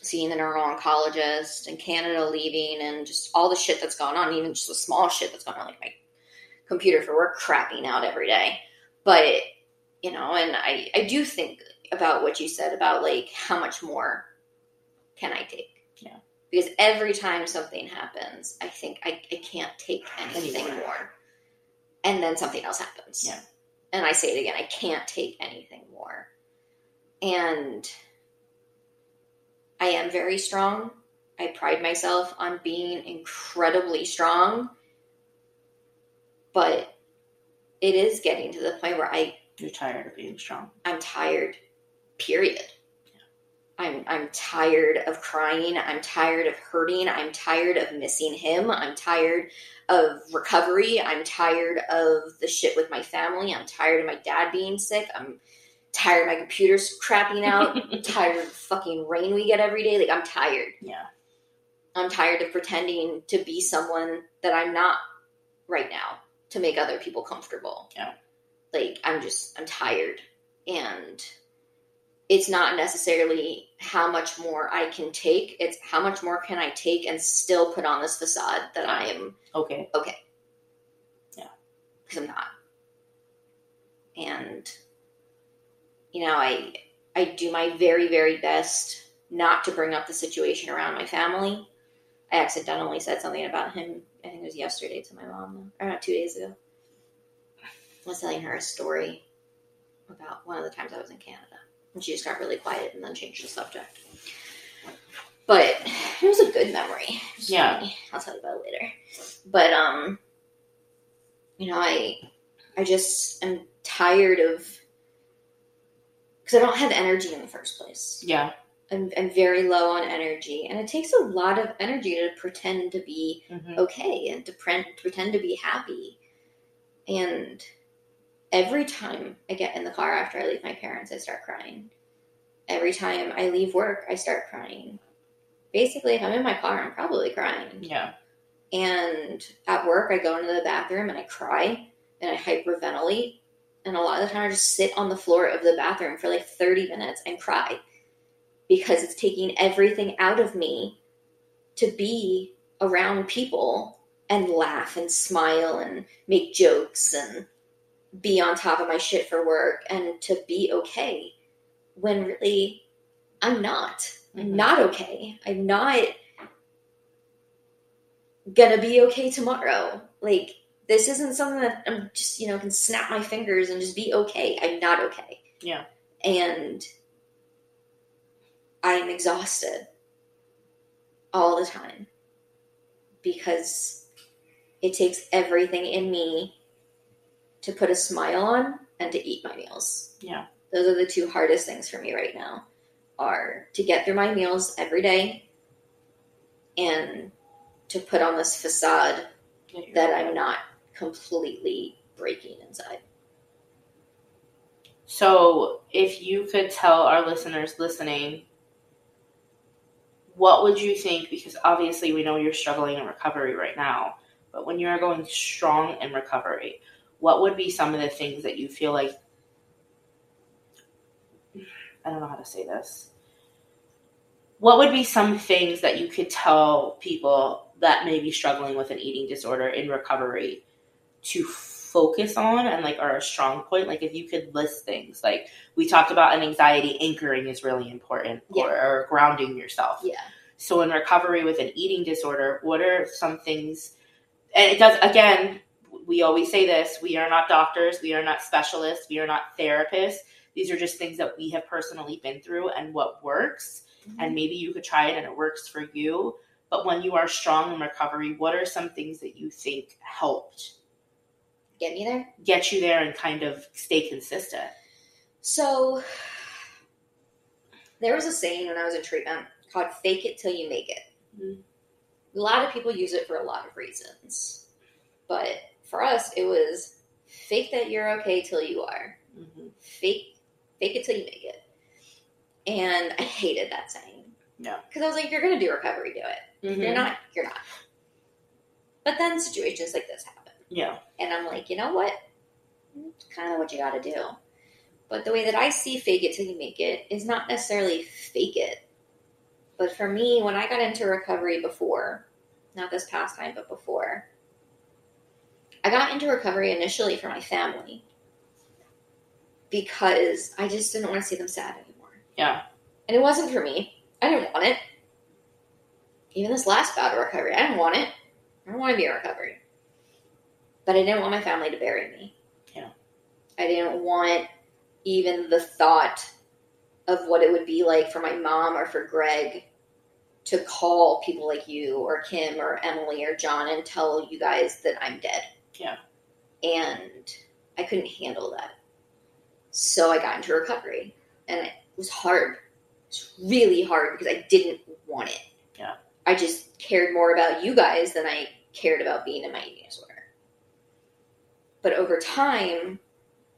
seeing the neuro-oncologist and Canada leaving and just all the shit that's gone on, even just the small shit that's gone on, like my computer for work crapping out every day. But, you know, and I, I do think about what you said about like how much more can I take? Because every time something happens, I think I, I can't take anything Anymore. more. And then something else happens. Yeah. And I say it again, I can't take anything more. And I am very strong. I pride myself on being incredibly strong. But it is getting to the point where I You're tired of being strong. I'm tired. Period. I'm I'm tired of crying. I'm tired of hurting. I'm tired of missing him. I'm tired of recovery. I'm tired of the shit with my family. I'm tired of my dad being sick. I'm tired of my computer's crapping out. I'm tired of the fucking rain we get every day. Like I'm tired. Yeah. I'm tired of pretending to be someone that I'm not right now to make other people comfortable. Yeah. Like I'm just I'm tired and it's not necessarily how much more I can take. It's how much more can I take and still put on this facade that I am Okay. okay. Yeah. Because I'm not. And you know, I I do my very, very best not to bring up the situation around my family. I accidentally said something about him, I think it was yesterday to my mom, or not two days ago. I was telling her a story about one of the times I was in Canada. And she just got really quiet and then changed the subject. But it was a good memory. Yeah. funny. I'll tell you about it later. But um you know, I I just am tired of because I don't have energy in the first place. Yeah. I'm, I'm very low on energy, and it takes a lot of energy to pretend to be hmm okay and to, pre- to pretend to be happy. And every time I get in the car after I leave my parents, I start crying. Every time I leave work, I start crying. Basically, if I'm in my car, I'm probably crying. Yeah. And at work, I go into the bathroom and I cry and I hyperventilate. And a lot of the time, I just sit on the floor of the bathroom for like 30 minutes and cry because it's taking everything out of me to be around people and laugh and smile and make jokes and be on top of my shit for work and to be okay when really I'm not. I'm Mhm. not okay. I'm not gonna be okay tomorrow. Like this isn't something that I'm just, you know, can snap my fingers and just be okay. I'm not okay. Yeah. And I'm exhausted all the time because it takes everything in me to put a smile on and to eat my meals. Yeah. Those are the two hardest things for me right now are to get through my meals every day and to put on this facade that I'm not completely breaking inside. So, if you could tell our listeners listening, what would you think? Because obviously, we know you're struggling in recovery right now, but when you're going strong in recovery, what would be some of the things that you feel like? I don't know how to say this. What would be some things that you could tell people that may be struggling with an eating disorder in recovery to focus on and like are a strong point? Like if you could list things, like we talked about an anxiety anchoring is really important Yeah. or, or grounding yourself. Yeah. So in recovery with an eating disorder, what are some things? And it does again. We always say this: we are not doctors, we are not specialists, we are not therapists. These are just things that we have personally been through and what works. And maybe you could try it and it works for you. But when you are strong in recovery, what are some things that you think helped Get me there? get you there and kind of stay consistent? So there was a saying when I was in treatment called fake it till you make it. Mhm. A lot of people use it for a lot of reasons. But for us it was fake that you're okay till you are. Mm-hmm. Fake fake it till you make it. And I hated that saying. No, Because I was like, you're gonna do recovery, do it. Mm-hmm. you're not, you're not. But then situations like this happen. Yeah. And I'm like, you know what? It's kind of what you got to do. But the way that I see fake it till you make it is not necessarily fake it. But for me, when I got into recovery before, not this past time, but before, I got into recovery initially for my family because I just didn't want to see them sad anymore. Yeah. And it wasn't for me. I didn't want it. Even this last bout of recovery, I didn't want it. I don't want to be in recovery. But I didn't want my family to bury me. Yeah. I didn't want even the thought of what it would be like for my mom or for Greg to call people like you or Kim or Emily or John and tell you guys that I'm dead. Yeah. And I couldn't handle that. So I got into recovery. And it was hard. It was really hard because I didn't want it. Yeah. I just cared more about you guys than I cared about being in my eating disorder. But over time,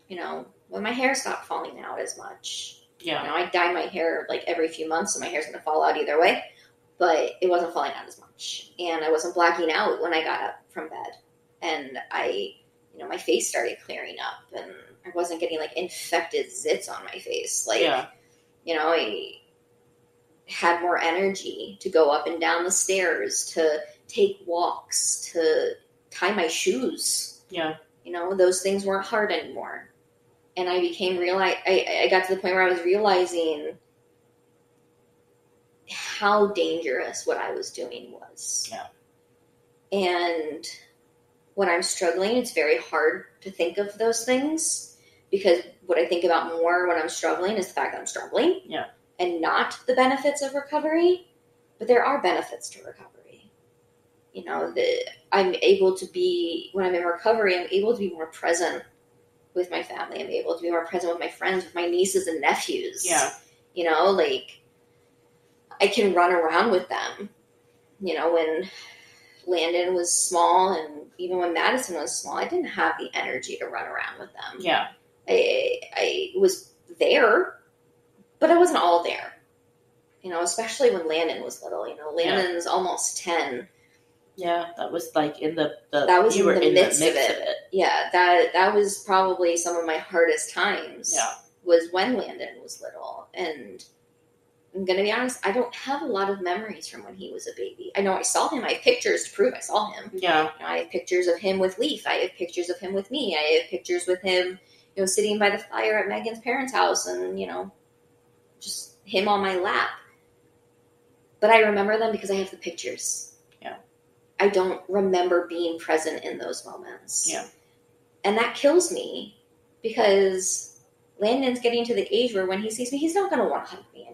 you know, when my hair stopped falling out as much, Yeah. you know, I dye my hair like every few months, so my hair's gonna fall out either way. But it wasn't falling out as much, and I wasn't blacking out when I got up from bed, and I, you know, my face started clearing up, and I wasn't getting like infected zits on my face. Like, yeah. you know, I had more energy to go up and down the stairs, to take walks, to tie my shoes. Yeah. You know, those things weren't hard anymore. And I became real. I, I got to the point where I was realizing how dangerous what I was doing was. Yeah. And when I'm struggling, it's very hard to think of those things because what I think about more when I'm struggling is the fact that I'm struggling. Yeah. And not the benefits of recovery. But there are benefits to recovery. You know, the I'm able to be when I'm in recovery, I'm able to be more present with my family. I'm able to be more present with my friends, with my nieces and nephews. Yeah. You know, like I can run around with them. You know, when Landon was small and even when Madison was small, I didn't have the energy to run around with them. Yeah. I, I was there, but I wasn't all there. You know, especially when Landon was little. You know, Landon's almost ten. Yeah. That was like in the, the That was you in were the in midst the of it. of it. Yeah, that that was probably some of my hardest times. Yeah. was when Landon was little, and I'm gonna be honest, I don't have a lot of memories from when he was a baby. I know I saw him. I have pictures to prove I saw him. Yeah. You know, I have pictures of him with Leaf. I have pictures of him with me. I have pictures with him, you know, sitting by the fire at Megan's parents' house, and you know, just him on my lap. But I remember them because I have the pictures. Yeah. I don't remember being present in those moments. Yeah. And that kills me because Landon's getting to the age where when he sees me, he's not going to want to hug me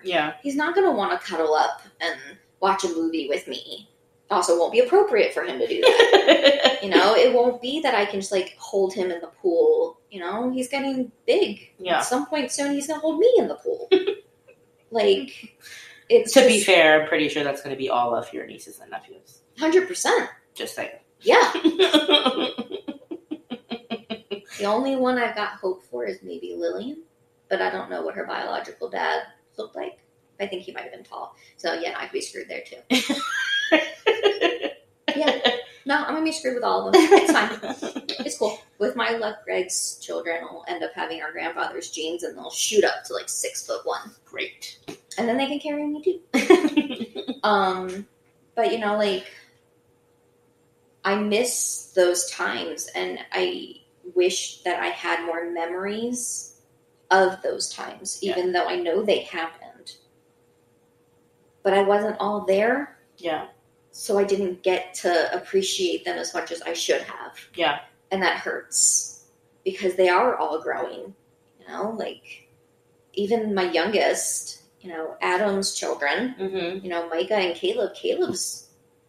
anymore. Yeah. He's not going to want to cuddle up and watch a movie with me. Also, won't be appropriate for him to do that. you know, it won't be that I can just like hold him in the pool. You know, he's getting big. Yeah. At some point soon, he's going to hold me in the pool. like, it's to be fair, I'm pretty sure that's going to be all of your nieces and nephews. hundred percent. Just saying. Yeah. The only one I've got hope for is maybe Lillian, but I don't know what her biological dad looked like. I think he might have been tall. So yeah, no, I could be screwed there too. Yeah. No, I'm gonna be screwed with all of them. It's fine. It's cool. With my luck, Greg's children will end up having our grandfather's genes, and they'll shoot up to like six foot one, Great. and then they can carry me too. Um, but you know, like I miss those times, and I wish that I had more memories of those times, Yeah. even though I know they happened. But I wasn't all there, yeah. so I didn't get to appreciate them as much as I should have. Yeah. And that hurts because they are all growing, you know, like even my youngest, you know, Adam's children, Mm-hmm. you know, Micah and Caleb. Caleb's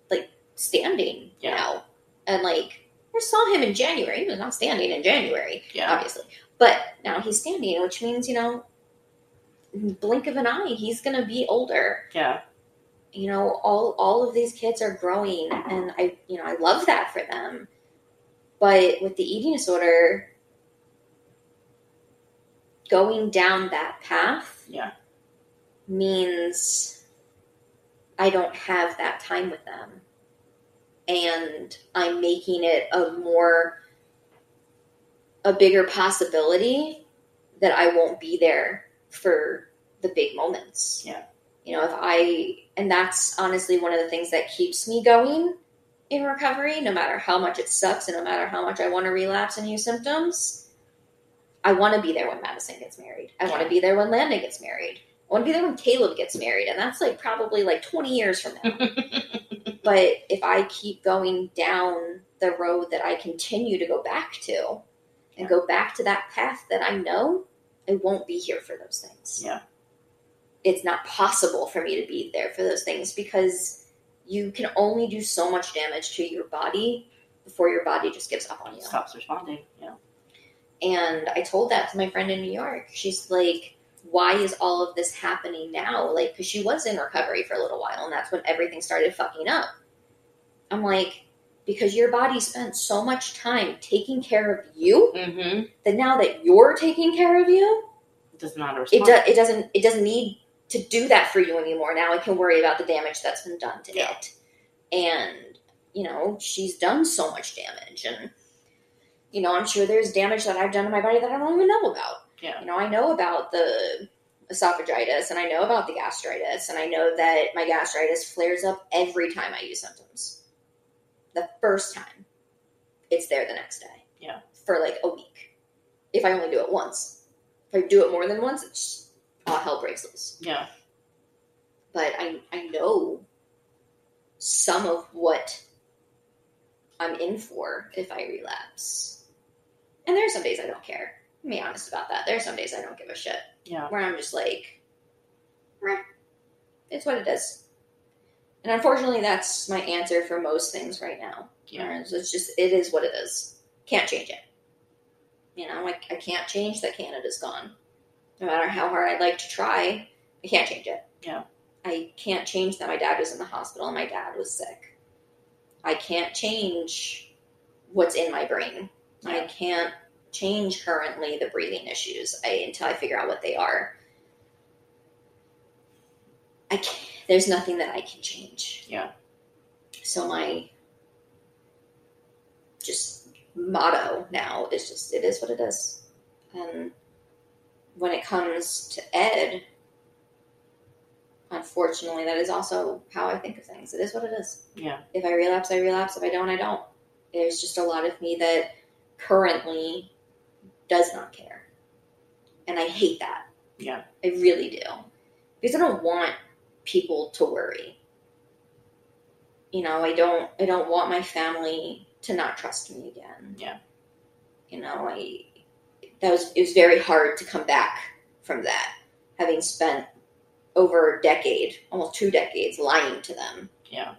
like standing Yeah. now, and like I saw him in January. He was not standing in January, Yeah. obviously, but now he's standing, which means you know, blink of an eye, he's gonna be older. Yeah. You know, all all of these kids are growing, and I, you know, I love that for them. But with the eating disorder, going down that path, Yeah. means I don't have that time with them. And I'm making it a more, a bigger possibility that I won't be there for the big moments. Yeah. You know, if I, and that's honestly one of the things that keeps me going in recovery, no matter how much it sucks and no matter how much I want to relapse and use symptoms. I want to be there when Madison gets married. I want to be there when Landon gets married. I want to be there when Caleb gets married, and that's like probably like 20 years from now. but if I keep going down the road that I continue to go back to and go back to that path that I know, I won't be here for those things. Yeah. It's not possible for me to be there for those things because you can only do so much damage to your body before your body just gives up on you. Stops responding. Yeah. And I told that to my friend in New York. She's like, why is all of this happening now? Like, because she was in recovery for a little while, and that's when everything started fucking up. I'm like, because your body spent so much time taking care of you Mm-hmm. that now that you're taking care of you, It does not it does it doesn't it doesn't need to do that for you anymore. Now it can worry about the damage that's been done to Yeah. it. And, you know, she's done so much damage and you know, I'm sure there's damage that I've done to my body that I don't even know about. Yeah. You know, I know about the esophagitis and I know about the gastritis and I know that my gastritis flares up every time I use symptoms. The first time, it's there the next day. Yeah. For like a week. If I only do it once. If I do it more than once, it's all hell breaks loose. Yeah. But I I know some of what I'm in for if I relapse. And there are some days I don't care. I'm be honest about that. There are some days I don't give a shit. Yeah. Where I'm just like, "Meh, it's what it is. And unfortunately, that's my answer for most things right now. Yeah. It's just, it is what it is. Can't change it. You know, like I can't change that Canada's gone. No matter how hard I'd like to try, I can't change it. Yeah. I can't change that my dad was in the hospital and my dad was sick. I can't change what's in my brain. I can't change currently the breathing issues I, until I figure out what they are. I can't, there's nothing that I can change. Yeah. So my just motto now is just it is what it is. And when it comes to Ed, unfortunately, that is also how I think of things. It is what it is. Yeah. If I relapse, I relapse. If I don't, I don't. There's just a lot of me that currently does not care. And I hate that. Yeah. I really do. Because I don't want people to worry. You know, I don't I don't want my family to not trust me again. Yeah. You know, I that was it was very hard to come back from that, having spent over a decade, almost two decades lying to them Yeah.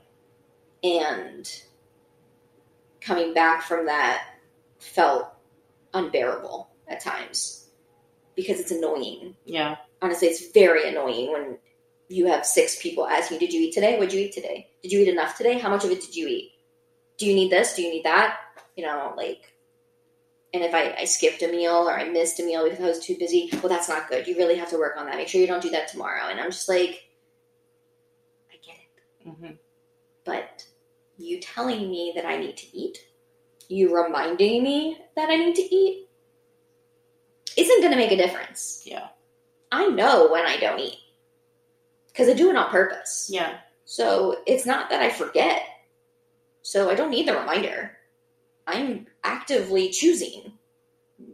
and coming back from that felt unbearable at times because it's annoying. Yeah. Honestly, it's very annoying when you have six people asking you, Did you eat today? What'd you eat today? Did you eat enough today? How much of it did you eat? Do you need this? Do you need that? You know, like, and if I, I skipped a meal or I missed a meal because I was too busy, well, that's not good. You really have to work on that. Make sure you don't do that tomorrow. And I'm just like, I get it Mm-hmm. but you telling me that I need to eat, you reminding me that I need to eat, isn't going to make a difference. Yeah. I know when I don't eat because I do it on purpose. Yeah. So it's not that I forget. So I don't need the reminder. I'm actively choosing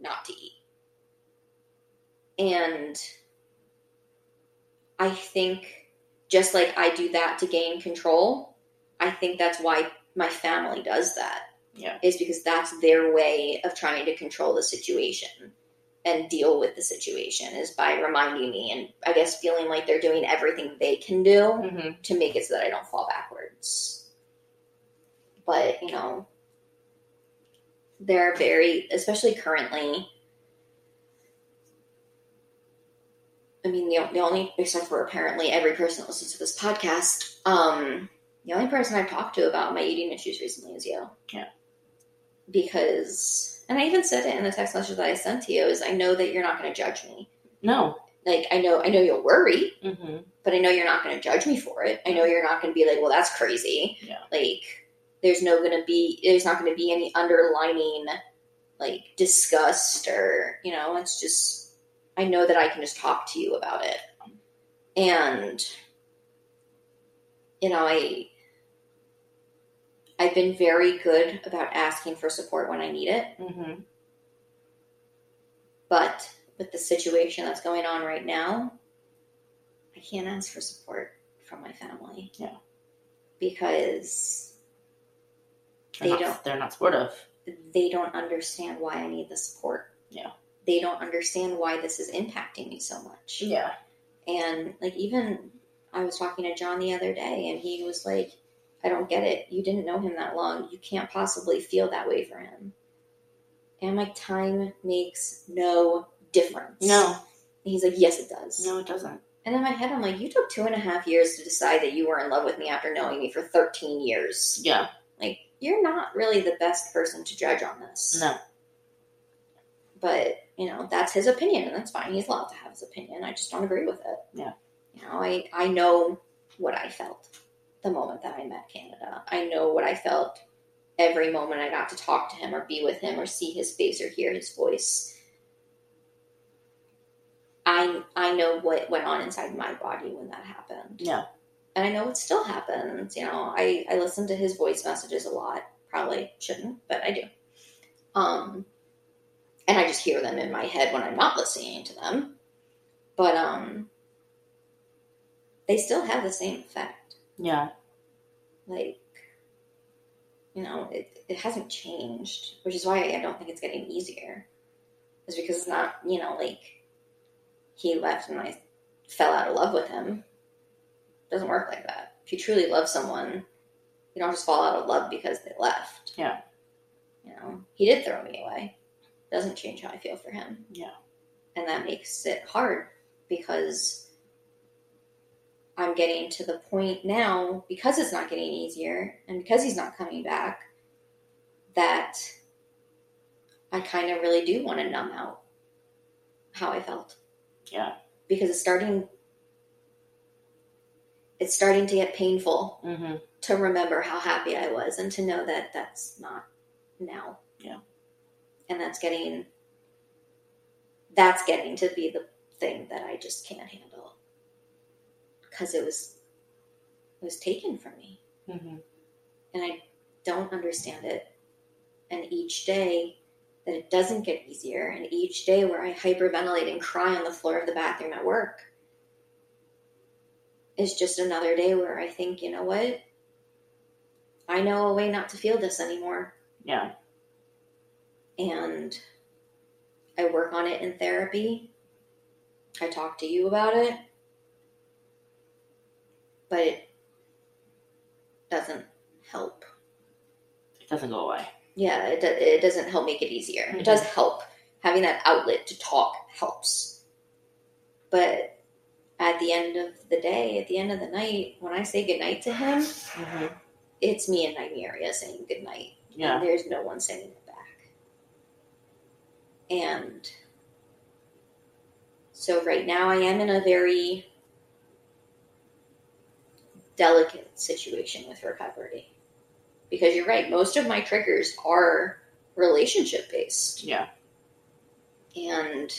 not to eat. And I think just like I do that to gain control, I think that's why my family does that. Yeah. Is because that's their way of trying to control the situation and deal with the situation is by reminding me and I guess feeling like they're doing everything they can do Mm-hmm. to make it so that I don't fall backwards. But, you know, they're very, especially currently. I mean, the, the only, except for apparently every person that listens to this podcast, um, the only person I've talked to about my eating issues recently is you. Yeah. Because, and I even said it in the text message that I sent to you, is I know that you're not going to judge me. No. Like, I know, I know you'll worry, Mm-hmm. but I know you're not going to judge me for it. I know you're not going to be like, well, that's crazy. Yeah. Like, there's no going to be, there's not going to be any underlining, like, disgust or, you know, it's just, I know that I can just talk to you about it. And, you know, I, I've been very good about asking for support when I need it. Mm-hmm. But with the situation that's going on right now, I can't ask for support from my family. Yeah. Because They're They not, don't- They're not supportive. they don't understand why I need the support. Yeah. they don't understand why this is impacting me so much. Yeah. And like even I was talking to John the other day and he was like, I don't get it. You didn't know him that long. You can't possibly feel that way for him. And I'm like, time makes no difference. No. And he's like, Yes, it does. No, it doesn't. And in my head, I'm like, You took two and a half years to decide that you were in love with me after knowing me for 13 years. Yeah. Like, you're not really the best person to judge on this. No. But, you know, that's his opinion, and that's fine. He's allowed to have his opinion. I just don't agree with it. Yeah. You know, I, I know what I felt the moment that I met Canada. I know what I felt every moment I got to talk to him or be with him or see his face or hear his voice. I I know what went on inside my body when that happened. Yeah. And I know it still happens. You know, I, I listen to his voice messages a lot. Probably shouldn't, but I do. Um and I just hear them in my head when I'm not listening to them. But um they still have the same effect. Yeah. Like you know, it, it hasn't changed, which is why I don't think it's getting easier. Is because it's not, you know, like he left and I fell out of love with him. It doesn't work like that. If you truly love someone, you don't just fall out of love because they left. Yeah. You know, he did throw me away. Doesn't change how I feel for him. Yeah. And that makes it hard because I'm getting to the point now, because it's not getting easier and because he's not coming back, that I kind of really do want to numb out how I felt Yeah. because it's starting it's starting to get painful Mm-hmm. to remember how happy I was and to know that that's not now. Yeah. And that's getting that's getting to be the thing that I just can't handle cuz it was it was taken from me Mm-hmm. and I don't understand it. And each day that it doesn't get easier and each day where I hyperventilate and cry on the floor of the bathroom at work is just another day where I think, you know what? I know a way not to feel this anymore. Yeah. And I work on it in therapy. I talk to you about it. But it doesn't help. It doesn't go away. Yeah, it, do- it doesn't help make it easier. It does help. Having that outlet to talk helps. But at the end of the day, at the end of the night, when I say goodnight to him, Mm-hmm. it's me and Nymeria saying goodnight. Yeah. And there's no one saying it back. And so right now I am in a very delicate situation with recovery. Because you're right, most of my triggers are relationship based. Yeah. And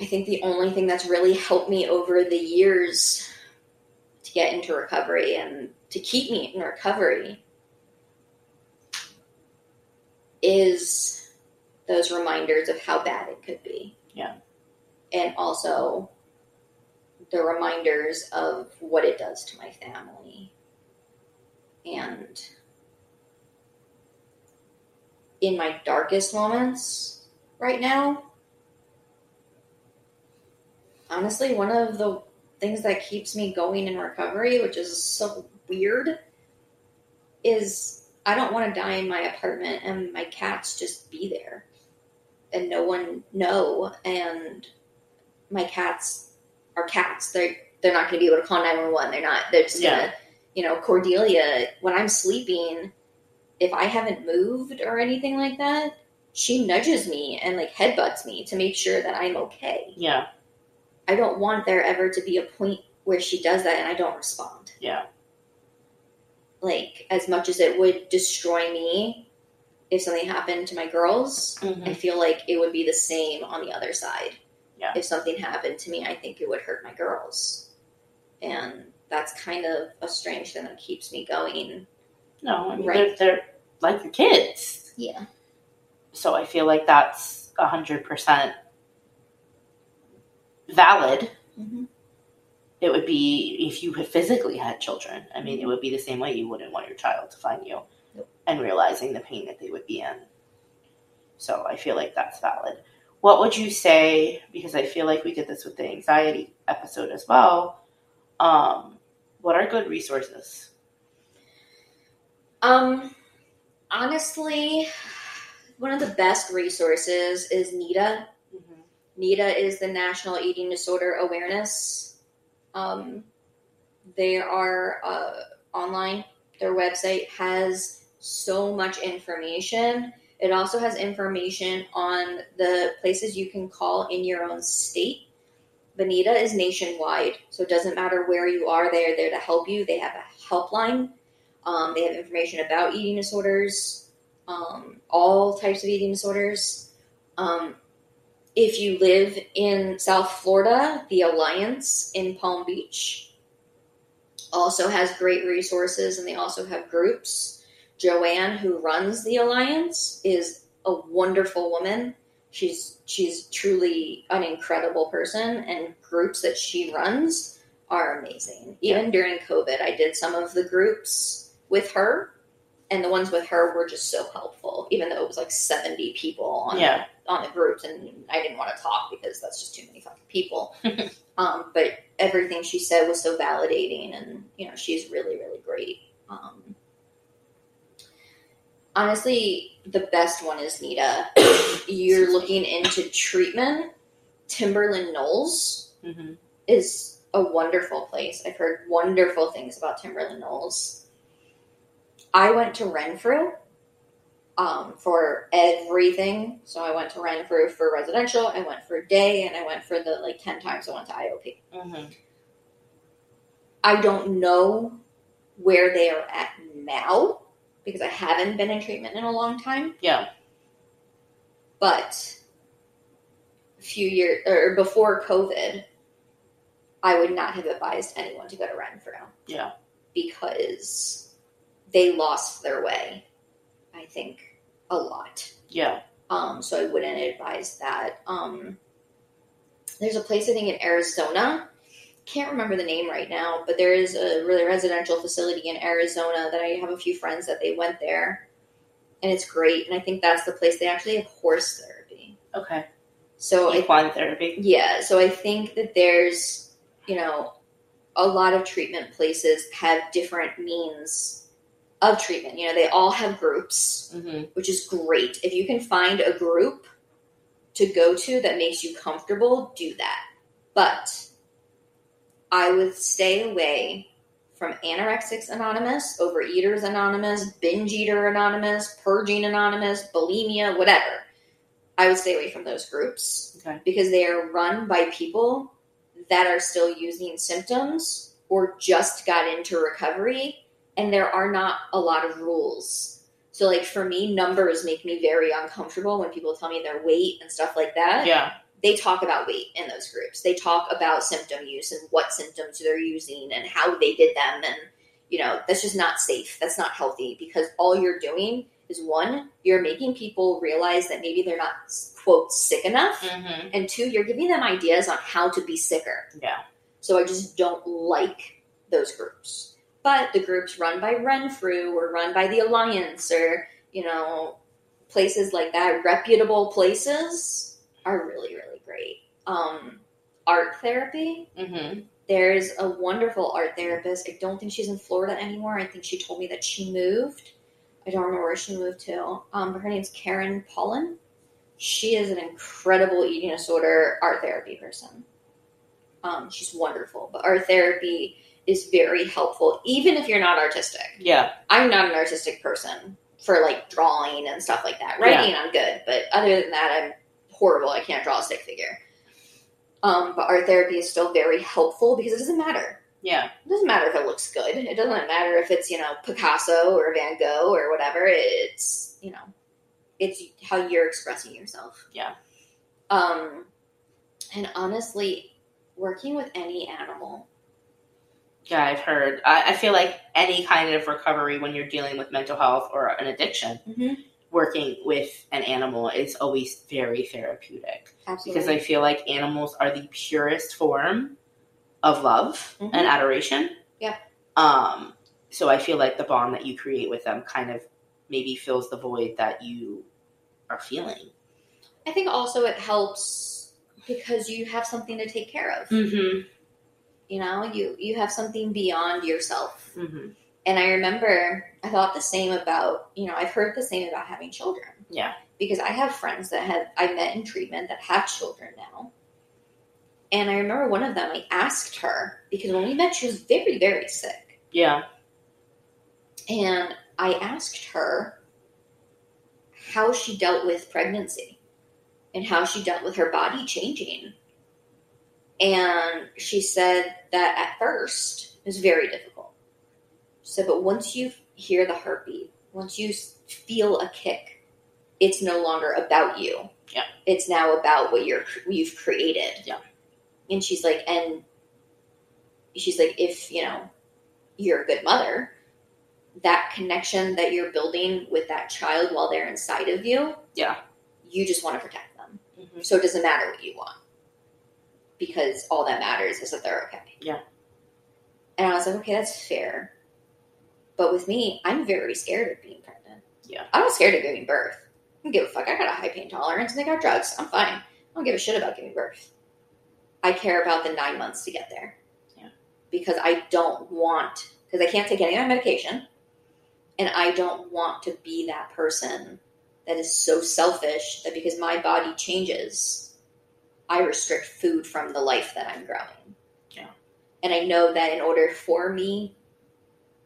I think the only thing that's really helped me over the years to get into recovery and to keep me in recovery is those reminders of how bad it could be. Yeah. And also the reminders of what it does to my family. And in my darkest moments right now, honestly, one of the things that keeps me going in recovery, which is so weird, is I don't want to die in my apartment and my cats just be there and no one know. And my cats are cats. They're they're not going to be able to call nine one one. They're not. They're just Yeah. gonna, you know, Cordelia. When I'm sleeping, if I haven't moved or anything like that, she nudges me and like headbutts me to make sure that I'm okay. Yeah. I don't want there ever to be a point where she does that and I don't respond. Yeah. Like as much as it would destroy me if something happened to my girls, Mm-hmm. I feel like it would be the same on the other side. Yeah. If something happened to me, I think it would hurt my girls. And that's kind of a strange thing that keeps me going. No, I mean, Right. they're, they're like your kids. Yeah. So I feel like that's 100% valid. Mm-hmm. It would be if you had physically had children. I mean, it would be the same way. You wouldn't want your child to find you Nope. and realizing the pain that they would be in. So I feel like that's valid. What would you say? Because I feel like we did this with the anxiety episode as well. Um, what are good resources? Um, honestly, one of the best resources is NEDA. Mm-hmm. NEDA is the National Eating Disorder Awareness. Um, they are uh, online. Their website has so much information. It also has information on the places you can call in your own state. NEDA is nationwide, so it doesn't matter where you are, they are there to help you. They have a helpline. Um, they have information about eating disorders, um, all types of eating disorders. Um, if you live in South Florida, the Alliance in Palm Beach also has great resources, and they also have groups. Joanne, who runs the Alliance, is a wonderful woman. She's she's truly an incredible person, and groups that she runs are amazing. Even during COVID, I did some of the groups with her, and the ones with her were just so helpful. Even though it was like seventy people on Yeah. on the groups, and I didn't want to talk because that's just too many fucking people. um, but everything she said was so validating, and you know she's really really great. Um, honestly, the best one is NEDA. You're looking into treatment. Timberland Knolls Mm-hmm. is a wonderful place. I've heard wonderful things about Timberland Knolls. I went to Renfrew um, for everything. So I went to Renfrew for residential, I went for a day, and I went for the like 10 times I went to IOP. Mm-hmm. I don't know where they are at now because I haven't been in treatment in a long time. Yeah. But a few years or before COVID, I would not have advised anyone to go to Renfrew. Yeah. Because they lost their way, I think, a lot. Yeah. Um, so I wouldn't advise that. Um, there's a place I think in Arizona. Can't remember the name right now, but there is a really residential facility in Arizona that I have a few friends that they went there, and it's great. And I think that's the place they actually have horse therapy. Okay. So I Equine therapy. yeah, so I think that there's, you know, a lot of treatment places have different means of treatment. You know, they all have groups, Mm-hmm. which is great. If you can find a group to go to that makes you comfortable, do that. But I would stay away from Anorexics Anonymous, Overeaters Anonymous, Binge Eater Anonymous, Purging Anonymous, Bulimia, whatever. I would stay away from those groups Okay. because they are run by people that are still using symptoms or just got into recovery, and there are not a lot of rules. So, like for me, numbers make me very uncomfortable when people tell me their weight and stuff like that Yeah. They talk about weight in those groups. They talk about symptom use and what symptoms they're using and how they did them. And, you know, that's just not safe. That's not healthy because all you're doing is one, you're making people realize that maybe they're not, quote, sick enough. Mm-hmm. And two, you're giving them ideas on how to be sicker. Yeah. So I just don't like those groups. But the groups run by Renfrew or run by the Alliance or, you know, places like that, reputable places are really, really great. Um, art therapy. Mm-hmm. There's a wonderful art therapist. I don't think she's in Florida anymore. I think she told me that she moved. I don't remember where she moved to. Um, but her name's Karen Pollen. She is an incredible eating disorder art therapy person. Um, she's wonderful. But art therapy is very helpful, even if you're not artistic. Yeah. I'm not an artistic person for like drawing and stuff like that. Writing, I'm good, but other than that, I'm horrible. I can't draw a stick figure. Um, but art therapy is still very helpful because it doesn't matter. Yeah. It doesn't matter if it looks good. It doesn't matter if it's you know Picasso or Van Gogh or whatever. It's you know, it's how you're expressing yourself. Yeah. Um, and honestly, working with any animal Yeah, I've heard. I, I feel like any kind of recovery when you're dealing with mental health or an addiction, Mhm. Working with an animal is always very therapeutic absolutely because I feel like animals are the purest form of love Mhm. and adoration. Yeah. Um. So I feel like the bond that you create with them kind of maybe fills the void that you are feeling. I think also it helps because you have something to take care of. Mm-hmm. You know, you you have something beyond yourself. Mm-hmm. And I remember I thought the same about, you know, I've heard the same about having children. Yeah. Because I have friends that have I met in treatment that have children now. And I remember one of them, I asked her, because when we met, she was very, very sick. Yeah. And I asked her how she dealt with pregnancy and how she dealt with her body changing. And she said that at first it was very difficult. Said, but once you hear the heartbeat, once you feel a kick, it's no longer about you. Yeah. It's now about what you're you've created. Yeah. And she's like, and she's like, if you know, you're a good mother, that connection that you're building with that child while they're inside of you, Yeah. you just want to protect them. Mhm. So it doesn't matter what you want because all that matters is that they're okay. Yeah. And I was like, okay, that's fair. But with me, I'm very scared of being pregnant. Yeah. I'm not scared of giving birth. I don't give a fuck. I got a high pain tolerance and they got drugs. I'm fine. I don't give a shit about giving birth. I care about the nine months to get there. Yeah. Because I don't want, because I can't take any of my medication. And I don't want to be that person that is so selfish that because my body changes, I restrict food from the life that I'm growing. Yeah. And I know that in order for me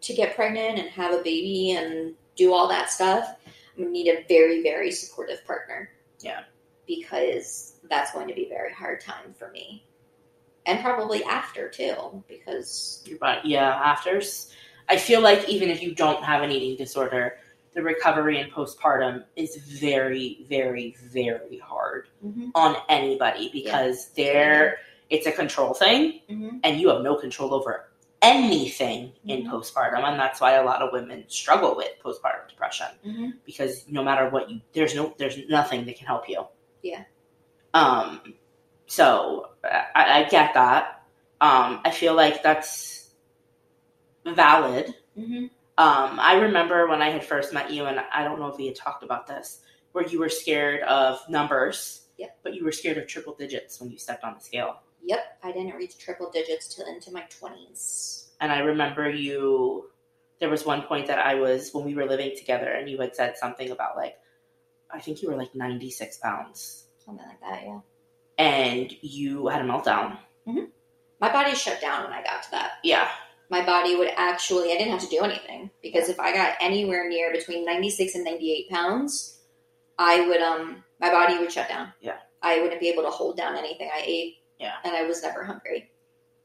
to get pregnant and have a baby and do all that stuff, I'm gonna need a very, very supportive partner. Yeah. Because that's going to be a very hard time for me. And probably after too, because Your body, yeah. After, I feel like even if you don't have an eating disorder, the recovery and postpartum is very, very, very hard on anybody because they're it's a control thing, Mhm. and you have no control over anything in Mhm. postpartum, and that's why a lot of women struggle with postpartum depression Mhm. because no matter what you, there's no, there's nothing that can help you. Yeah. Um. So I, I get that. Um. I feel like that's valid. Mhm. Um. I remember when I had first met you, and I don't know if we had talked about this, where you were scared of numbers. yeah But you were scared of triple digits when you stepped on the scale. Yep, I didn't reach triple digits till into my twenties. And I remember you. There was one point that I was when we were living together, and you had said something about like, I think you were like ninety six pounds, Something like that, yeah. and you had a meltdown. My body shut down when I got to that. Yeah, My body would actually, I didn't have to do anything because if I got anywhere near between 96 and 98 pounds, I would, um, my body would shut down. Yeah. I wouldn't be able to hold down anything I ate. Yeah. And I was never hungry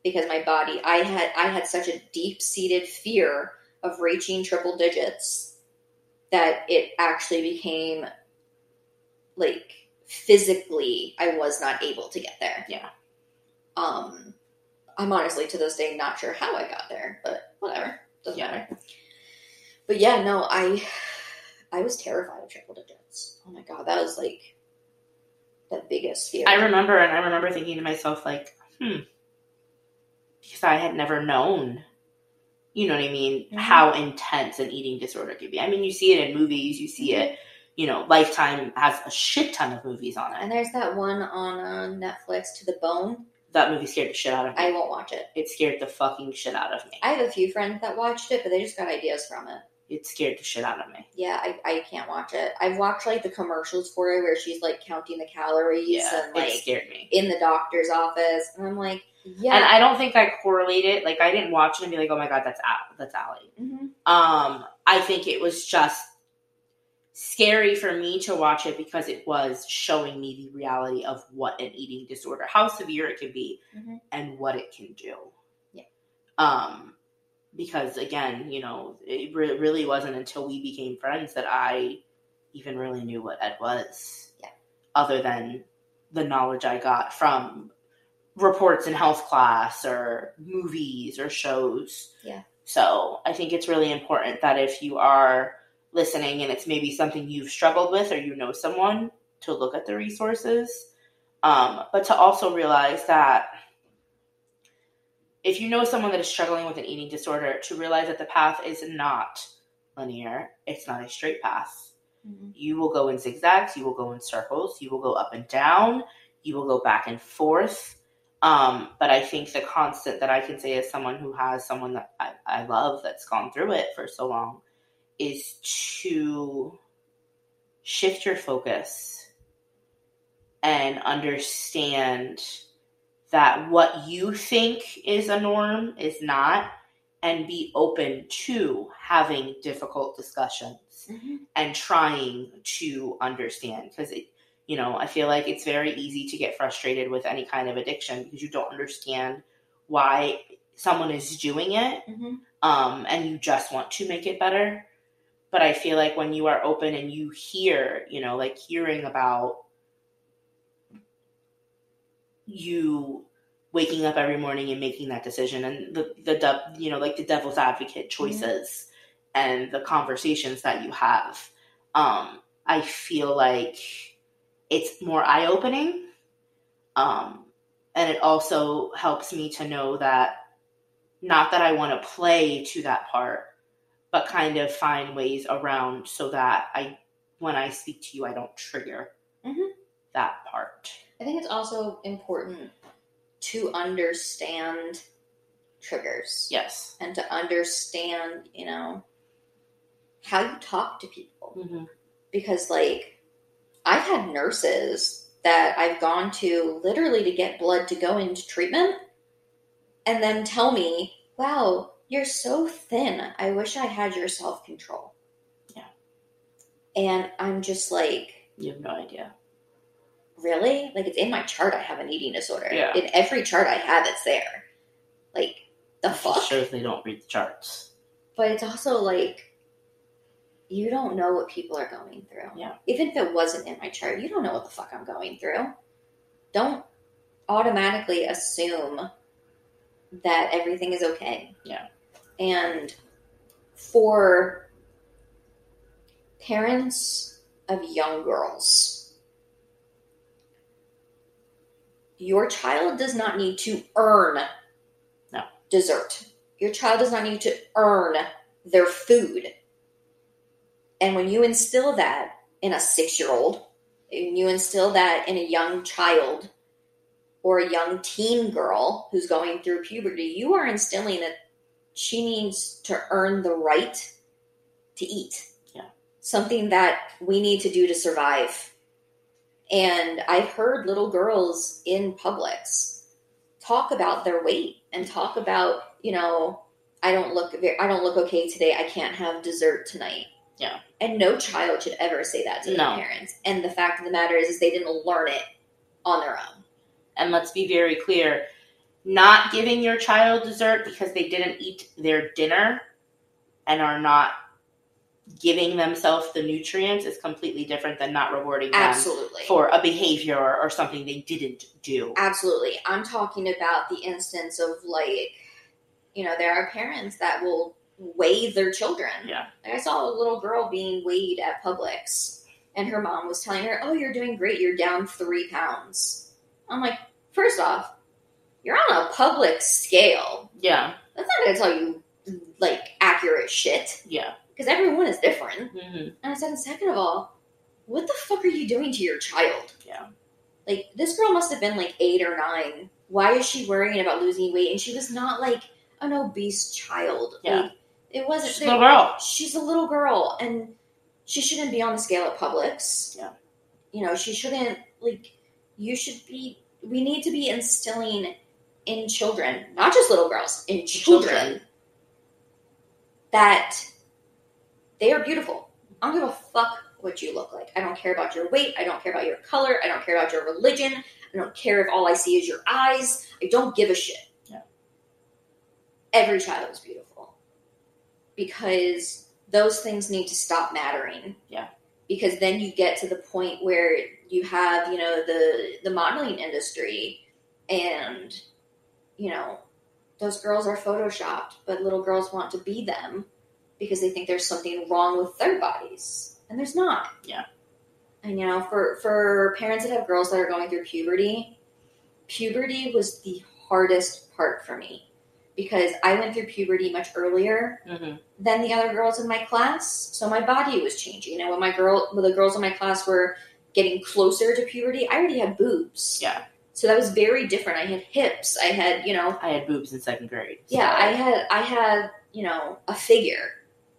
because my body, I had, I had such a deep seated fear of reaching triple digits that it actually became like physically, I was not able to get there. Yeah. Um, I'm honestly to this day not sure how I got there, but whatever. Doesn't Yeah. matter. But yeah, no, I I was terrified of triple digits. Oh my god, that was like the biggest fear. I remember, and I remember thinking to myself like, hmm, because I had never known. You know what I mean? Mhm. How intense an eating disorder could be. I mean, you see it in movies. You see it. You know, Lifetime has a shit ton of movies on it. and there's that one on uh, Netflix, To the Bone. That movie scared the shit out of me. I won't watch it. it scared the fucking shit out of me. I have a few friends that watched it, but they just got ideas from it. It scared the shit out of me. Yeah, I, I can't watch it. I've watched like the commercials for it where she's like counting the calories Yeah, and like it scared me. in the doctor's office, and I'm like, yeah. And I don't think I correlated. Like I didn't watch it and be like, "Oh my god, that's Al- that's Allie." Mhm. Um, I think it was just scary for me to watch it because it was showing me the reality of what an eating disorder, how severe it can be, Mhm. and what it can do. Yeah. Um, because again, you know, it re- really wasn't until we became friends that I even really knew what Ed was. Yeah. Other than the knowledge I got from reports in health class or movies or shows. Yeah. So I think it's really important that if you are listening and it's maybe something you've struggled with or you know someone to look at the resources, um, but to also realize that if you know someone that is struggling with an eating disorder, to realize that the path is not linear, it's not a straight path. Mhm. You will go in zigzags, you will go in circles, you will go up and down, you will go back and forth. Um, but I think the constant that I can say as someone who has someone that I, I love that's gone through it for so long is to shift your focus and understand that what you think is a norm is not, and be open to having difficult discussions Mhm. and trying to understand because it you know i feel like it's very easy to get frustrated with any kind of addiction because you don't understand why someone is doing it Mhm. um, and you just want to make it better but i feel like when you are open and you hear you know like hearing about you waking up every morning and making that decision and the the you know like the devil's advocate choices and the conversations that you have um i feel like it's more eye-opening um and it also helps me to know that not that i want to play to that part but kind of find ways around so that i when i speak to you i don't trigger Mhm. that part I think it's also important to understand triggers yes and to understand, you know, how you talk to people. mm-hmm. Because, like, I've had nurses that I've gone to literally to get blood to go into treatment and then tell me, wow, you're so thin. I wish I had your self control. Yeah. And I'm just like, you have no idea really? Like it's in my chart. I have an eating disorder. Yeah. In every chart I have, it's there. Like the It fuck. just shows they don't read the charts But it's also like you don't know what people are going through. Yeah. Even if it wasn't in my chart, you don't know what the fuck I'm going through. Don't automatically assume that everything is okay. Yeah. And for parents of young girls, your child does not need to earn No. dessert. Your child does not need to earn their food. And when you instill that in a six year old, and you instill that in a young child or a young teen girl who's going through puberty, you are instilling that she needs to earn the right to eat. Yeah. Something that we need to do to survive. And I've heard little girls in Publix talk about their weight and talk about, you know, I don't look very, I don't look okay today. I can't have dessert tonight. Yeah. And no child should ever say that to No. their parents. And the fact of the matter is, is they didn't learn it on their own. and let's be very clear not giving your child dessert because they didn't eat their dinner and are not giving themselves the nutrients is completely different than not rewarding them Absolutely. for a behavior or something they didn't do Absolutely. I'm talking about the instance of like, you know, there are parents that will weigh their children. Yeah. Like I saw a little girl being weighed at Publix, and her mom was telling her, "Oh, you're doing great. You're down three pounds." I'm like, first off, you're on a public scale. yeah That's not going to tell you like accurate shit yeah because everyone is different. hmm And I said, and second of all, what the fuck are you doing to your child? Yeah. Like, this girl must have been like eight or nine. Why is she worrying about losing weight? And she was not like an obese child. Yeah. Like, it wasn't. she's a little girl She's a little girl, and she shouldn't be on the scale at Publix. Yeah. You know, she shouldn't, like, you should be, we need to be instilling in children, not just little girls, in children, Children. that they are beautiful. I don't give a fuck what you look like. I don't care about your weight. I don't care about your color. I don't care about your religion. I don't care if all I see is your eyes. I don't give a shit. Yeah. Every child is beautiful because those things need to stop mattering. Yeah. Because then you get to the point where you have, you know, the the modeling industry and you know, those girls are photoshopped, but little girls want to be them because they think there's something wrong with their bodies. And there's not. Yeah. And you know, for for parents that have girls that are going through puberty, puberty was the hardest part for me because I went through puberty much earlier hmm than the other girls in my class. So my body was changing. And when my girl, when the girls in my class were getting closer to puberty, I already had boobs. Yeah. So that was very different. I had hips. I had, you know, I had boobs in second grade. so- yeah, I had, I had, you know, a figure,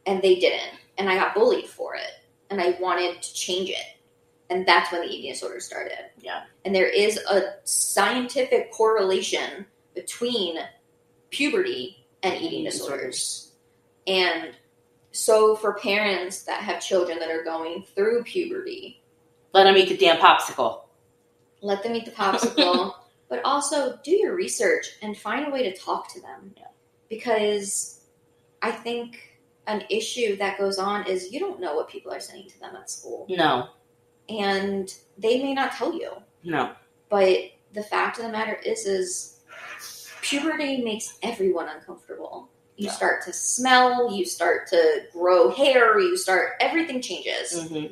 and they didn't, and I got bullied for it, and I wanted to change it, and that's when the eating disorder started. Yeah. And there is a scientific correlation between puberty and eating disorders. And so, for parents that have children that are going through puberty, Let them eat the damn popsicle. let them eat the popsicle, but also do your research and find a way to talk to them. Yeah. Because I think an issue that goes on is you don't know what people are saying to them at school, No, and they may not tell you. no. But the fact of the matter is, is puberty makes everyone uncomfortable. You Yeah. start to smell, you start to grow hair, you start everything changes. hmm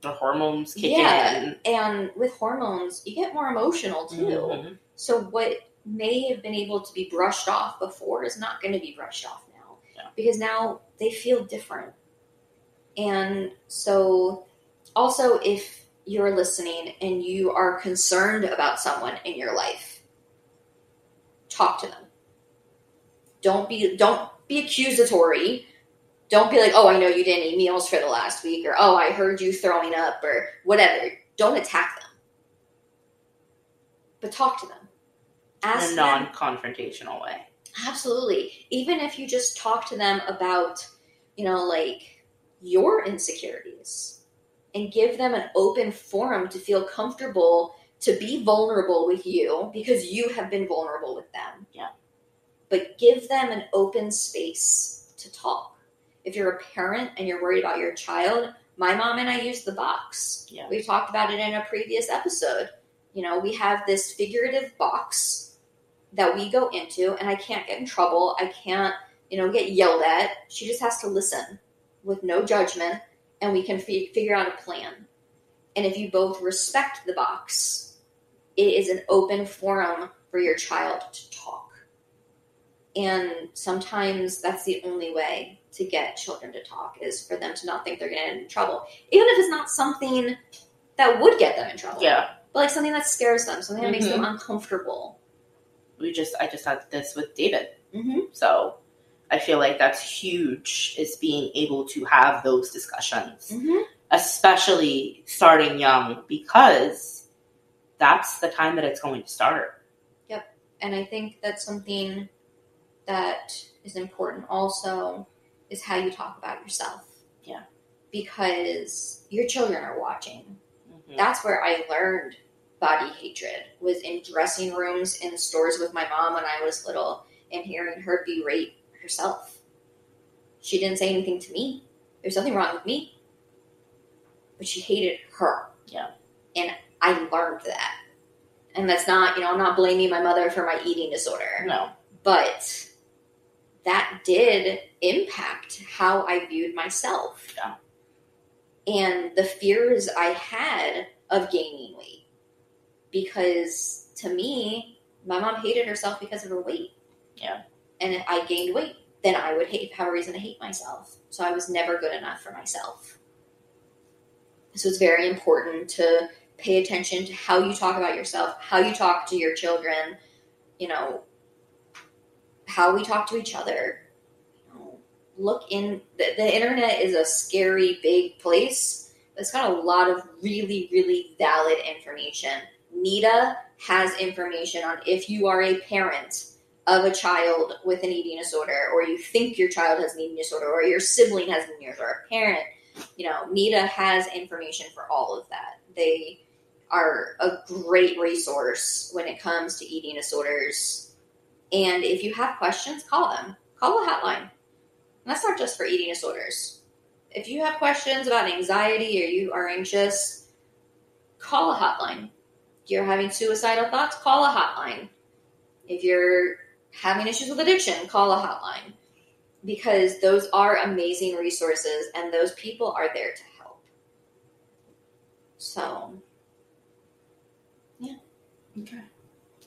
The hormones kick Yeah. in. And with hormones, you get more emotional too. Mhm. So what may have been able to be brushed off before is not going to be brushed off. Because now they feel different. And so also if you're listening and you are concerned about someone in your life, talk to them. Don't be don't be accusatory. Don't be like, "Oh, I know you didn't eat meals for the last week," or "Oh, I heard you throwing up," or whatever. Don't attack them, but talk to them. Ask In a non-confrontational way. Absolutely. Even if you just talk to them about, you know, like your insecurities and give them an open forum to feel comfortable to be vulnerable with you because you have been vulnerable with them. Yeah. But give them an open space to talk. If you're a parent and you're worried about your child, my mom and I use the box. Yeah. We've talked about it in a previous episode. You know, we have this figurative box that we go into and I can't get in trouble. I can't, you know, get yelled at. She just has to listen with no judgment and we can fi- figure out a plan. And if you both respect the box, it is an open forum for your child to talk. And sometimes that's the only way to get children to talk is for them to not think they're going to get in trouble. Even if it's not something that would get them in trouble. Yeah. But like something that scares them, something that makes them mm-hmm. uncomfortable. We just I just had this with David. Mm-hmm. So I feel like that's huge is being able to have those discussions. Mm-hmm. Especially starting young because that's the time that it's going to start. Yep, and I think that's something that is important also is how you talk about yourself. Yeah. Because your children are watching. Mhm. That's where I learned body hatred was in dressing rooms in stores with my mom when I was little and hearing her berate herself. She didn't say anything to me. There's nothing wrong with me. But she hated her. Yeah. And I learned that. And that's not, you know, I'm not blaming my mother for my eating disorder No. but that did impact how I viewed myself. Yeah. And the fears I had of gaining weight. Because to me, my mom hated herself because of her weight. Yeah. And if I gained weight, then I would hate, have a reason to hate myself. So I was never good enough for myself. So it's very important to pay attention to how you talk about yourself, how you talk to your children, you know, how we talk to each other. You know, look in the, the internet is a scary big place. It's got a lot of really, really valid information. NEDA has information on if you are a parent of a child with an eating disorder, or you think your child has an eating disorder, or your sibling has an eating disorder, or a parent. You know, NEDA has information for all of that. They are a great resource when it comes to eating disorders. And if you have questions, call them. Call a hotline. And that's not just for eating disorders. If you have questions about anxiety or you are anxious, call a hotline. You're having suicidal thoughts, call a hotline. If you're having issues with addiction, call a hotline. Because those are amazing resources and those people are there to help. So, yeah. Okay.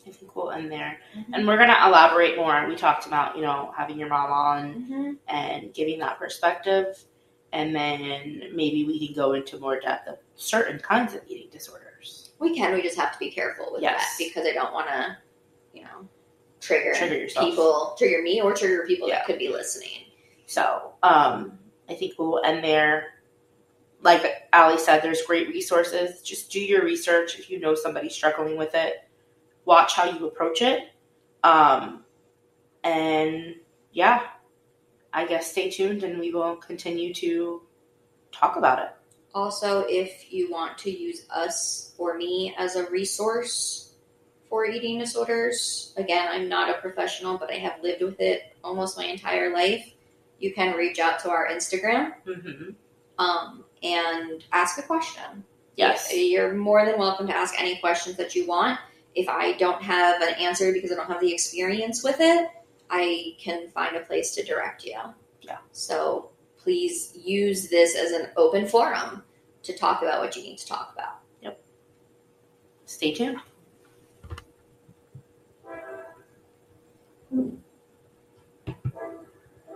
I think we'll end there. And we're gonna elaborate more. We talked about, you know, having your mom on Mm-hmm. and giving that perspective. And then maybe we can go into more depth of certain kinds of eating disorders. We can. We just have to be careful with Yes. that because I don't want to, you know, trigger, Trigger people, trigger me, or trigger people Yeah. that could be listening. So um, I think we'll end there. Like Ali said, there's great resources. Just do your research. If you know somebody struggling with it, watch how you approach it. Um, and yeah, I guess stay tuned and we will continue to talk about it. Also, if you want to use us or me as a resource for eating disorders, again, I'm not a professional, but I have lived with it almost my entire life. You can reach out to our Instagram Mm-hmm. um, and ask a question. Yes. You're more than welcome to ask any questions that you want. If I don't have an answer because I don't have the experience with it, I can find a place to direct you. Yeah. So please use this as an open forum to talk about what you need to talk about. Yep. Stay tuned. Hmm.